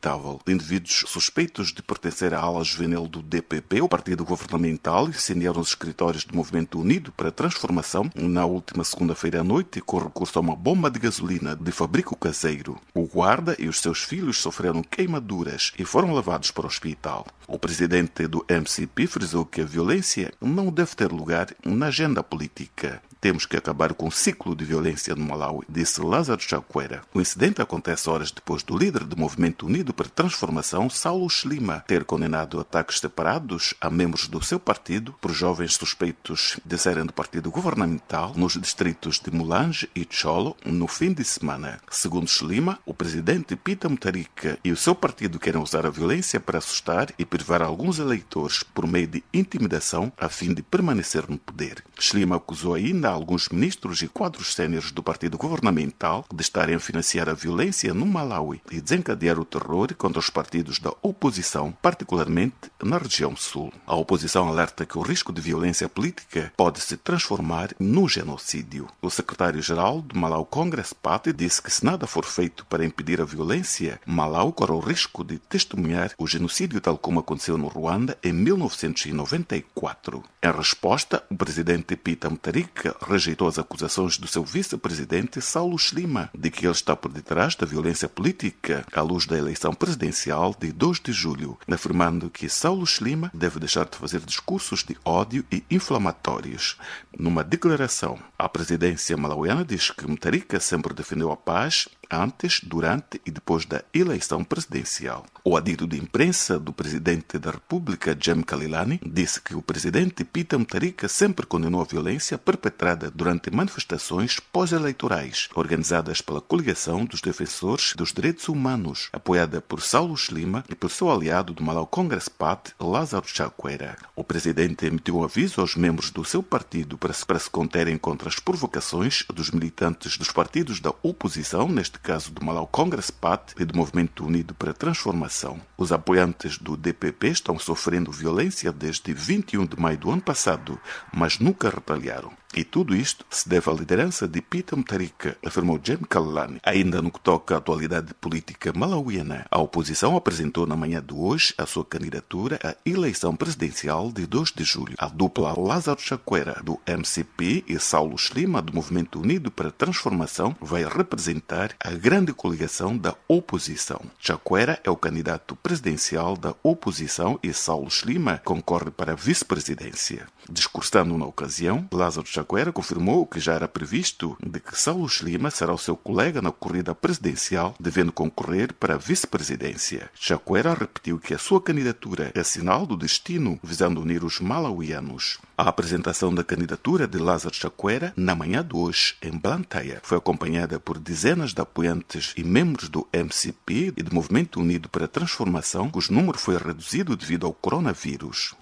indivíduos suspeitos de pertencer à ala juvenil do DPP, o partido governamental, incendiaram os escritórios do Movimento Unido para a Transformação na última segunda-feira à noite com recurso a uma bomba de gasolina de fabrico caseiro. O guarda e os seus filhos sofreram queimaduras e foram levados para o hospital. O presidente do MCP frisou que a violência não deve ter lugar na agenda política. Temos que acabar com o ciclo de violência no Malawi, disse Lázaro Chakwera. O incidente acontece horas depois do líder do Movimento Unido para Transformação, Saulo Schlima, ter condenado ataques separados a membros do seu partido por jovens suspeitos de serem do partido governamental nos distritos de Mulange e Cholo no fim de semana. Segundo Schlima, o presidente Pita Mutharika e o seu partido querem usar a violência para assustar e privar alguns eleitores por meio de intimidação a fim de permanecer no poder. Schlima acusou ainda alguns ministros e quadros séniores do partido governamental de estarem a financiar a violência no Malawi e desencadear o terror contra os partidos da oposição, particularmente na região sul. A oposição alerta que o risco de violência política pode se transformar no genocídio. O secretário-geral do Malawi Congress Party disse que se nada for feito para impedir a violência, Malawi corre o risco de testemunhar o genocídio tal como aconteceu no Ruanda em 1994. Em resposta, o presidente Peter Mutharika rejeitou as acusações do seu vice-presidente Saulo Schlima de que ele está por detrás da violência política à luz da eleição presidencial de 2 de julho, afirmando que Saulo Schlima deve deixar de fazer discursos de ódio e inflamatórios. Numa declaração, a presidência malauiana diz que Mutharika sempre defendeu a paz antes, durante e depois da eleição presidencial. O adido de imprensa do presidente da República, Jem Kalilani, disse que o presidente Peter Mutharika sempre condenou a violência perpetrada durante manifestações pós-eleitorais organizadas pela Coligação dos Defensores dos Direitos Humanos, apoiada por Saulo Schlima e pelo seu aliado do Malau Congress Party, Lázaro Chakwera. O presidente emitiu um aviso aos membros do seu partido para se, para se conterem contra as provocações dos militantes dos partidos da oposição, neste caso do Malau Congress Party e do Movimento Unido para a Transformação. Os apoiantes do DPP estão sofrendo violência desde 21 de maio do ano passado, mas nunca retaliaram. E tudo isto se deve à liderança de Peter Mutharika, afirmou Jem Kalani. Ainda no que toca à atualidade política malauiana, a oposição apresentou na manhã de hoje a sua candidatura à eleição presidencial de 2 de julho. A dupla Lázaro Chakwera, do MCP, e Saulo Schlima, do Movimento Unido para a Transformação, vai representar a grande coligação da oposição. Chakwera é o candidato presidencial da oposição e Saulo Schlima concorre para a vice-presidência. Discursando na ocasião, Lázaro Chakwera confirmou que já era previsto de que Saulo Schlima será o seu colega na corrida presidencial, devendo concorrer para a vice-presidência. Chakwera repetiu que a sua candidatura é sinal do destino, visando unir os malauianos. A apresentação da candidatura de Lázaro Chakwera, na manhã de hoje, em Blantyre, foi acompanhada por dezenas de apoiantes e membros do MCP e do Movimento Unido para a Transformação, cujo número foi reduzido devido ao coronavírus.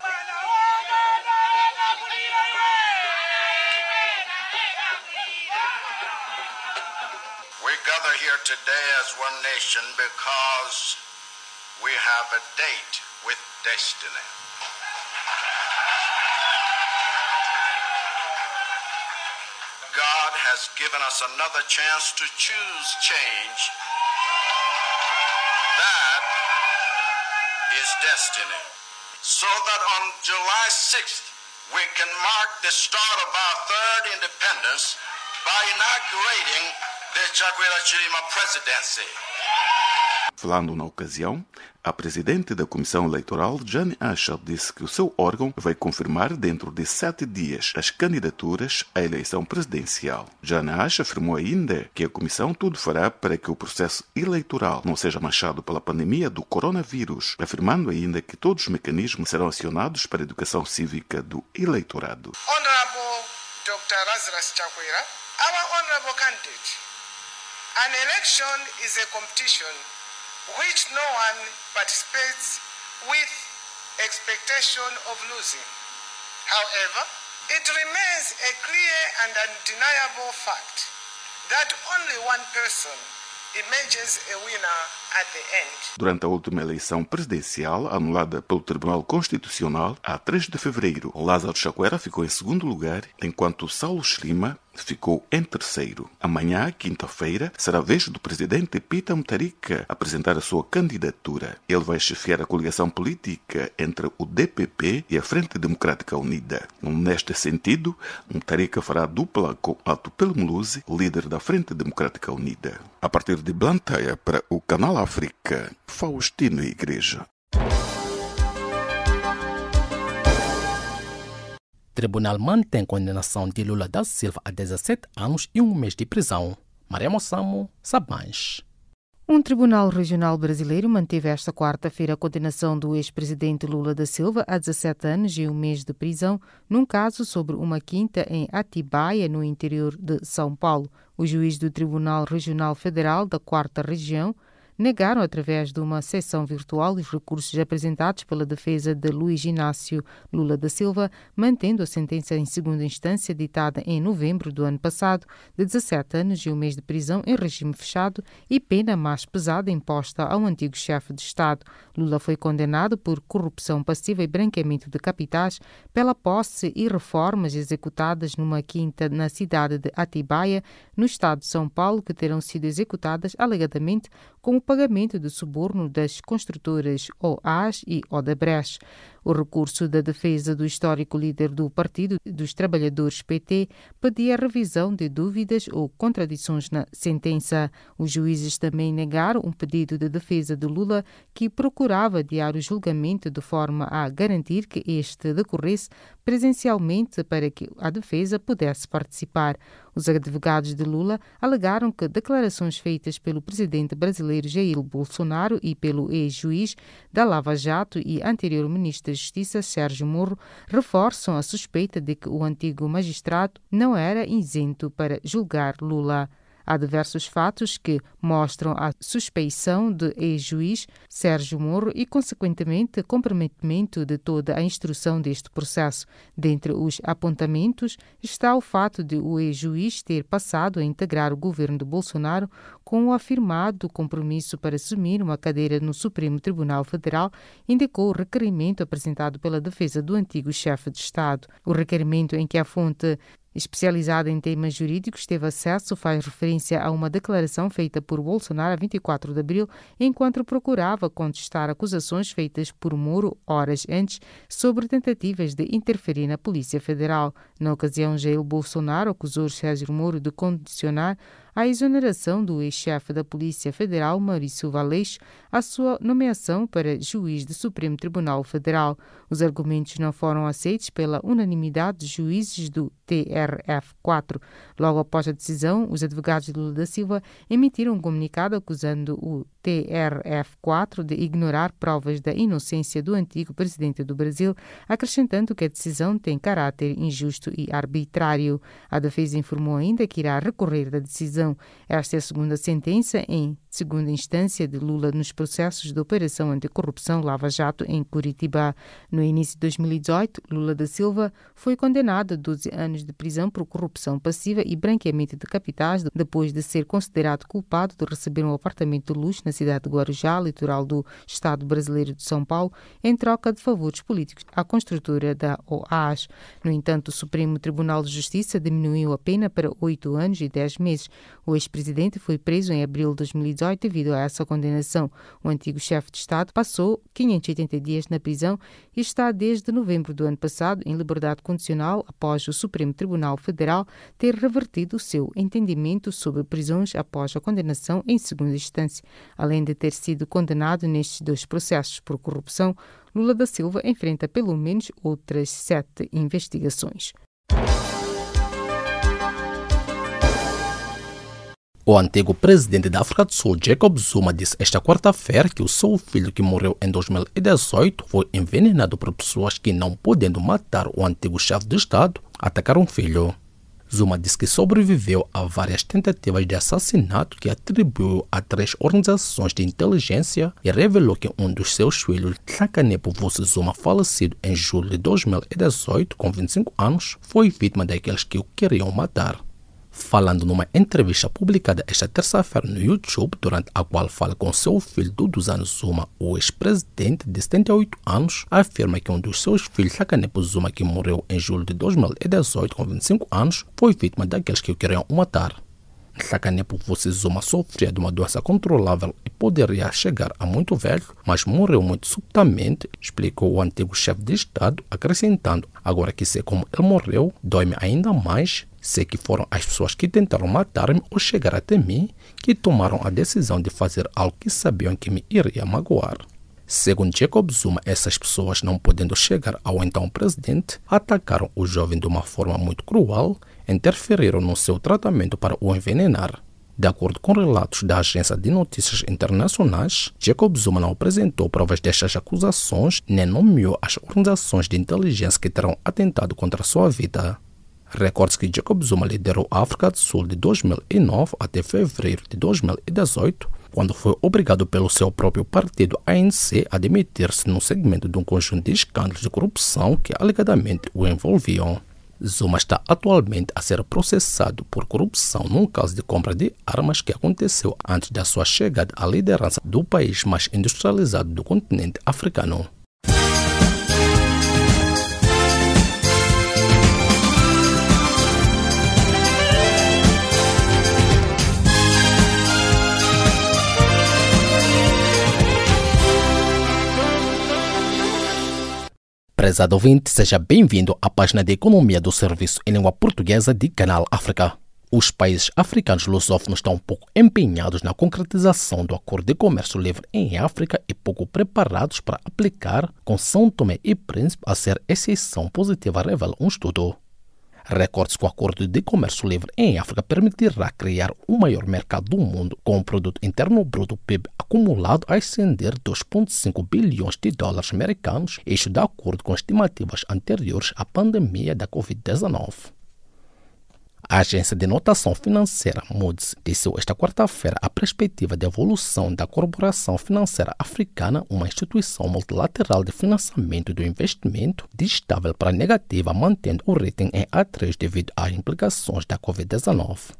Today as one nation because we have a date with destiny. God has given us another chance to choose change. That is destiny. So that on July 6th, we can mark the start of our third independence by inaugurating presidency. Falando na ocasião, a presidente da Comissão Eleitoral, Jane Asher, disse que o seu órgão vai confirmar dentro de sete dias as candidaturas à eleição presidencial. Jane Asher afirmou ainda que a Comissão tudo fará para que o processo eleitoral não seja manchado pela pandemia do coronavírus, afirmando ainda que todos os mecanismos serão acionados para a educação cívica do eleitorado. Honorable Dr. Lazarus Chakwera, our honorable candidate, an election is a competition which no one participates with expectation of losing. However, it remains a clear and undeniable fact that only one person emerges a winner at the end. Durante a última eleição presidencial, anulada pelo Tribunal Constitucional, a 3 de fevereiro, Lázaro Chakwera ficou em segundo lugar, enquanto Saulo Schlima ficou em terceiro. Amanhã, quinta-feira, será a vez do presidente Peter Mutharika apresentar a sua candidatura. Ele vai chefiar a coligação política entre o DPP e a Frente Democrática Unida. Neste sentido, Mutharika fará dupla com Ato Pelmuluzi, líder da Frente Democrática Unida. A partir de Blantyre para o Canal África, Faustino Igreja. Tribunal mantém condenação de Lula da Silva a 17 anos e um mês de prisão. Maria Mossamo sabe mais. Um tribunal regional brasileiro manteve esta quarta-feira a condenação do ex-presidente Lula da Silva a 17 anos e um mês de prisão num caso sobre uma quinta em Atibaia, no interior de São Paulo. O juiz do Tribunal Regional Federal da Quarta Região negaram, através de uma sessão virtual, os recursos apresentados pela defesa de Luiz Inácio Lula da Silva, mantendo a sentença em segunda instância ditada em novembro do ano passado, de 17 anos e um mês de prisão em regime fechado e pena mais pesada imposta ao antigo chefe de Estado. Lula foi condenado por corrupção passiva e branqueamento de capitais pela posse e reformas executadas numa quinta na cidade de Atibaia, no estado de São Paulo, que terão sido executadas alegadamente com o pagamento de suborno das construtoras OAS e Odebrecht. O recurso da defesa do histórico líder do Partido dos Trabalhadores PT pedia revisão de dúvidas ou contradições na sentença. Os juízes também negaram um pedido de defesa de Lula que procurava adiar o julgamento de forma a garantir que este decorresse presencialmente para que a defesa pudesse participar. Os advogados de Lula alegaram que declarações feitas pelo presidente brasileiro Jair Bolsonaro e pelo ex-juiz da Lava Jato e anterior ministro da Justiça, Sérgio Moro, reforçam a suspeita de que o antigo magistrado não era isento para julgar Lula. Há diversos fatos que mostram a suspeição de ex-juiz Sérgio Moro e, consequentemente, comprometimento de toda a instrução deste processo. Dentre os apontamentos está o fato de o ex-juiz ter passado a integrar o governo de Bolsonaro com o afirmado compromisso para assumir uma cadeira no Supremo Tribunal Federal, indicou o requerimento apresentado pela defesa do antigo chefe de Estado. O requerimento em que a fonte especializada em temas jurídicos, teve acesso faz referência a uma declaração feita por Bolsonaro a 24 de abril, enquanto procurava contestar acusações feitas por Moro horas antes sobre tentativas de interferir na Polícia Federal. Na ocasião, Jair Bolsonaro acusou Sérgio Moro de condicionar a exoneração do ex-chefe da Polícia Federal, Maurício Valeixo, à sua nomeação para juiz do Supremo Tribunal Federal. Os argumentos não foram aceitos pela unanimidade dos juízes do TRF4. Logo após a decisão, os advogados de Lula da Silva emitiram um comunicado acusando o TRF4 de ignorar provas da inocência do antigo presidente do Brasil, acrescentando que a decisão tem caráter injusto e arbitrário. A defesa informou ainda que irá recorrer da decisão. Esta é a segunda sentença em segunda instância de Lula nos processos de Operação Anticorrupção Lava Jato em Curitiba. No início de 2018, Lula da Silva foi condenado a 12 anos de prisão por corrupção passiva e branqueamento de capitais depois de ser considerado culpado de receber um apartamento de luxo na cidade de Guarujá, litoral do Estado brasileiro de São Paulo, em troca de favores políticos à construtora da OAS. No entanto, o Supremo Tribunal de Justiça diminuiu a pena para oito anos e dez meses. O ex-presidente foi preso em abril de 2018 2018 devido a essa condenação. O antigo chefe de Estado passou 580 dias na prisão e está desde novembro do ano passado em liberdade condicional após o Supremo Tribunal Federal ter revertido o seu entendimento sobre prisões após a condenação em segunda instância. Além de ter sido condenado nestes dois processos por corrupção, Lula da Silva enfrenta pelo menos outras sete investigações. O antigo presidente da África do Sul, Jacob Zuma, disse esta quarta-feira que o seu filho, que morreu em 2018, foi envenenado por pessoas que, não podendo matar o antigo chefe de Estado, atacaram o filho. Zuma disse que sobreviveu a várias tentativas de assassinato que atribuiu a três organizações de inteligência e revelou que um dos seus filhos, Tlakanepo Vusi Zuma, falecido em julho de 2018, com 25 anos, foi vítima daqueles que o queriam matar. Falando numa entrevista publicada esta terça-feira no YouTube, durante a qual fala com seu filho de 12 anos Zuma, o ex-presidente de 78 anos afirma que um dos seus filhos, Sakanepo Zuma, que morreu em julho de 2018 com 25 anos, foi vítima daqueles que o queriam matar. Sakanepo fosse Zuma sofria de uma doença controlável e poderia chegar a muito velho, mas morreu muito subitamente, explicou o antigo chefe de Estado, acrescentando: Agora que sei como ele morreu, dói-me ainda mais. Sei que foram as pessoas que tentaram matar-me ou chegar até mim que tomaram a decisão de fazer algo que sabiam que me iria magoar. Segundo Jacob Zuma, essas pessoas, não podendo chegar ao então presidente, atacaram o jovem de uma forma muito cruel, interferiram no seu tratamento para o envenenar. De acordo com relatos da agência de notícias internacionais, Jacob Zuma não apresentou provas destas acusações nem nomeou as organizações de inteligência que terão atentado contra sua vida. Recorde-se que Jacob Zuma liderou a África do Sul de 2009 até fevereiro de 2018, quando foi obrigado pelo seu próprio partido ANC a demitir-se no segmento de um conjunto de escândalos de corrupção que alegadamente o envolviam. Zuma está atualmente a ser processado por corrupção num caso de compra de armas que aconteceu antes da sua chegada à liderança do país mais industrializado do continente africano. Prezado ouvinte, seja bem-vindo à página de Economia do Serviço em Língua Portuguesa de Canal África. Os países africanos lusófonos estão pouco empenhados na concretização do Acordo de Comércio Livre em África e pouco preparados para aplicar, com São Tomé e Príncipe a ser exceção positiva, revela um estudo. Recorde-se que o Acordo de Comércio Livre em África permitirá criar o maior mercado do mundo, com o produto interno bruto PIB acumulado a ascender 2,5 bilhões de dólares americanos, isto de acordo com estimativas anteriores à pandemia da Covid-19. A agência de notação financeira Moody's disse esta quarta-feira a perspectiva de evolução da Corporação Financeira Africana, uma instituição multilateral de financiamento do investimento, de estável para negativa, mantendo o rating em A3 devido às implicações da Covid-19.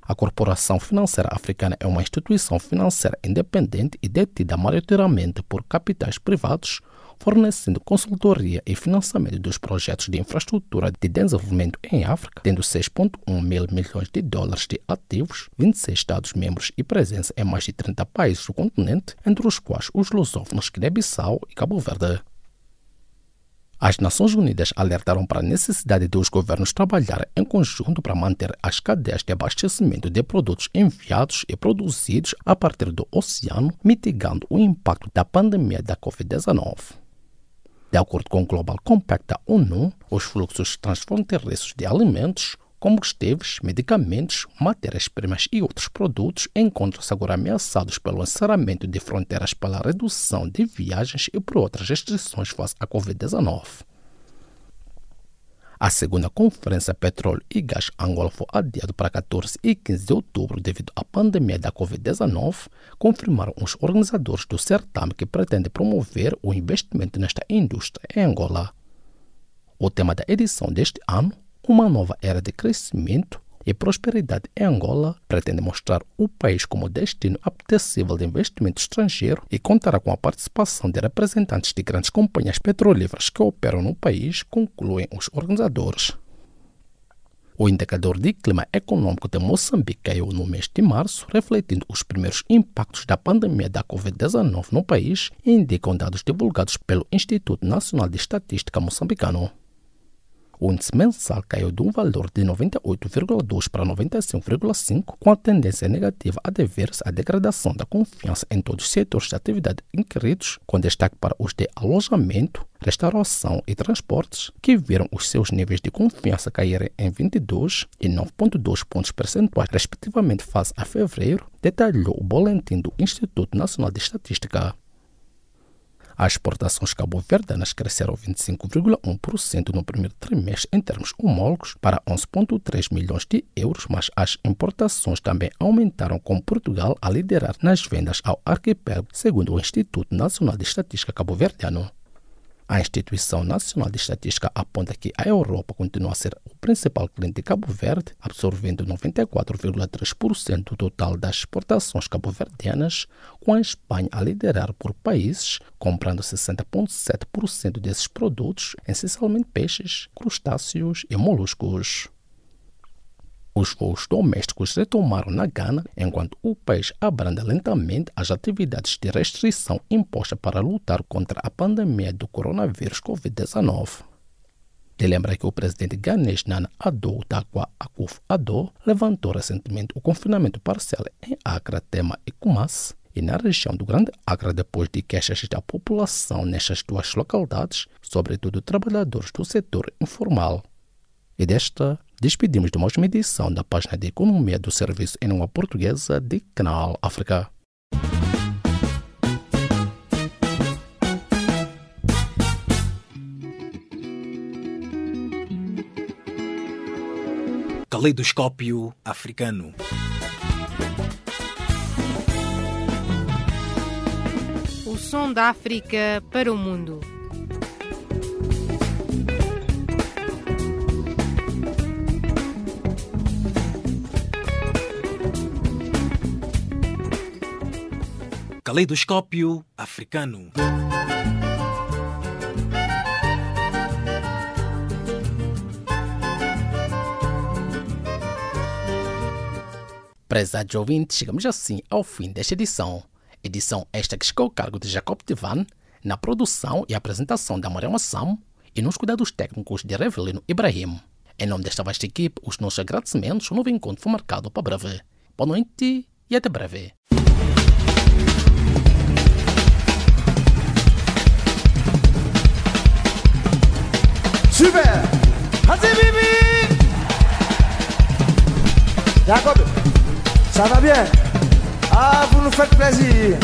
A Corporação Financeira Africana é uma instituição financeira independente e detida maioritariamente por capitais privados, fornecendo consultoria e financiamento dos projetos de infraestrutura de desenvolvimento em África, tendo 6,1 mil milhões de dólares de ativos, 26 Estados-membros e presença em mais de 30 países do continente, entre os quais os lusófonos Guiné-Bissau e Cabo Verde. As Nações Unidas alertaram para a necessidade de os governos trabalharem em conjunto para manter as cadeias de abastecimento de produtos enviados e produzidos a partir do oceano, mitigando o impacto da pandemia da Covid-19. De acordo com o Global Compact da ONU, os fluxos transfronteiriços de alimentos, combustíveis, medicamentos, matérias-primas e outros produtos encontram-se agora ameaçados pelo encerramento de fronteiras pela redução de viagens e por outras restrições face à Covid-19. A segunda Conferência Petróleo e Gás Angola foi adiada para 14 e 15 de outubro devido à pandemia da Covid-19, confirmaram os organizadores do certame que pretende promover o investimento nesta indústria em Angola. O tema da edição deste ano, uma nova era de crescimento, e prosperidade em Angola pretende mostrar o país como destino apetecível de investimento estrangeiro e contará com a participação de representantes de grandes companhias petrolíferas que operam no país, concluem os organizadores. O indicador de clima econômico de Moçambique caiu no mês de março, refletindo os primeiros impactos da pandemia da Covid-19 no país, indicam dados divulgados pelo Instituto Nacional de Estatística moçambicano. Índice mensal caiu de um valor de 98,2 para 95,5, com a tendência negativa a dever-se à degradação da confiança em todos os setores de atividade inquiridos, com destaque para os de alojamento, restauração e transportes, que viram os seus níveis de confiança caírem em 22 e 9,2 pontos percentuais, respectivamente, face a fevereiro, detalhou o boletim do Instituto Nacional de Estatística. As exportações cabo-verdianas cresceram 25,1% no primeiro trimestre em termos homólogos para 11,3 milhões de euros, mas as importações também aumentaram com Portugal a liderar nas vendas ao arquipélago, segundo o Instituto Nacional de Estatística Cabo-Verdiano. A Instituição Nacional de Estatística aponta que a Europa continua a ser o principal cliente de Cabo Verde, absorvendo 94,3% do total das exportações cabo-verdianas, com a Espanha a liderar por países, comprando 60,7% desses produtos, essencialmente peixes, crustáceos e moluscos. Os voos domésticos retomaram na Gana, enquanto o país abranda lentamente as atividades de restrição impostas para lutar contra a pandemia do coronavírus Covid-19. De lembra que o presidente ganês Nana Addo Takwa Akuf-Addo levantou recentemente o confinamento parcial em Accra, Tema e Kumasi, e na região do Grande Accra depois de queixas da população nestas duas localidades, sobretudo trabalhadores do setor informal. E desta, despedimos de mais uma edição da página de Economia do Serviço em língua portuguesa de Canal África. Caleidoscópio africano. O som da África para o mundo. Caleidoscópio africano. Prezados ouvintes, chegamos assim ao fim desta edição. Edição esta que ficou ao cargo de Jacob Tivan, na produção e apresentação da Mariama Sam e nos cuidados técnicos de Revelino Ibrahim. Em nome desta vasta equipe, os nossos agradecimentos. O novo encontro foi marcado para breve. Boa noite e até breve. Super Hazibibi Jacob, ça va bien? Ah, vous nous faites plaisir.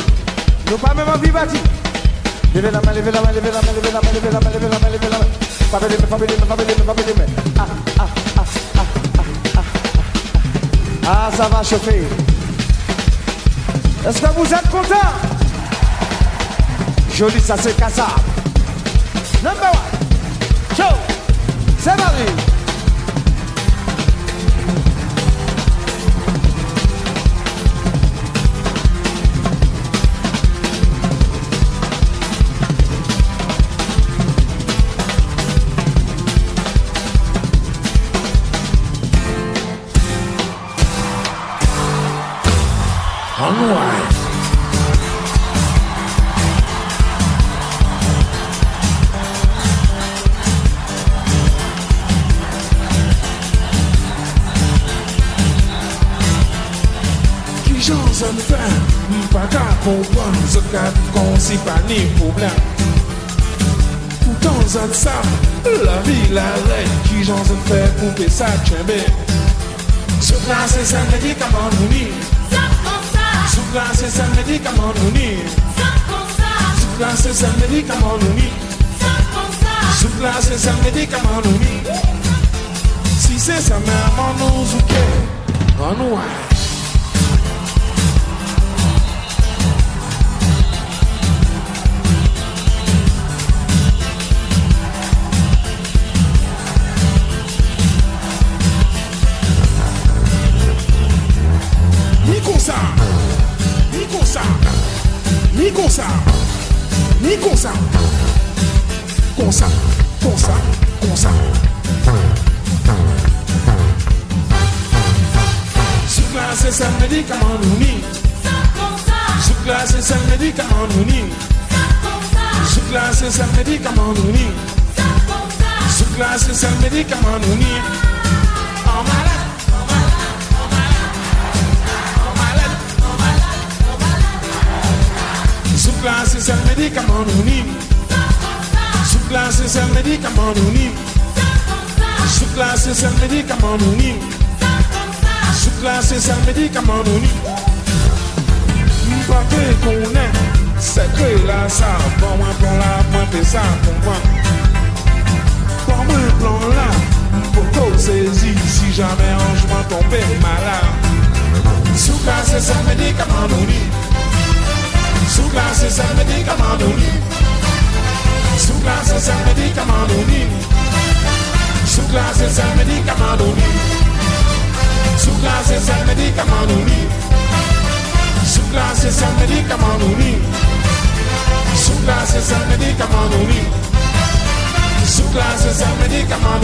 Nous pas même envie bâti. Levez la main, levez la main, levez la main, levez la main, levez la main, levez la main, levez la main. Les mains, fabez les mains. Ah, ça va chauffer. Est-ce que vous êtes contents Joli, ça c'est Kassab. Number one. Show. C'est. Unwind. zon fè, m pa ka kompon, zot ka viv kon si pa ni problem. Poutan sa, la vi la rey, ki jan zon fè pou pe sa tchembe. Sou klasè san medikaman mouni, zot kon sa. Mouni, zot si se mè man nou zouke, an. Ça, ni comme ça, ni comme ça, ni comme ça, comme ça, comme ça, comme ça. Médicament nous ni. Sukla c'est ça médicament nous ni. Sukla c'est ça médicament nous ni. Sukla c'est ça médicament nous ni. glace, c'est le médicament anonyme. Sous glace, c'est le médicament anonyme. Sous glace, c'est le médicament anonyme. Sous glace, c'est qu'on est, c'est que là, ça, pour moi, pour là, moi, fais ça pour moi. Pour moi, plan là, pour qu'on saisisse si jamais on je m'en tombe malade. Sous glace, c'est médicament. Sous glace, c'est un médicament d'olive. Sous glace, c'est un médicament d'olive. Sous glace, c'est un médicament d'olive. Sous glace, c'est un médicament d'olive. Sous glace, c'est un médicament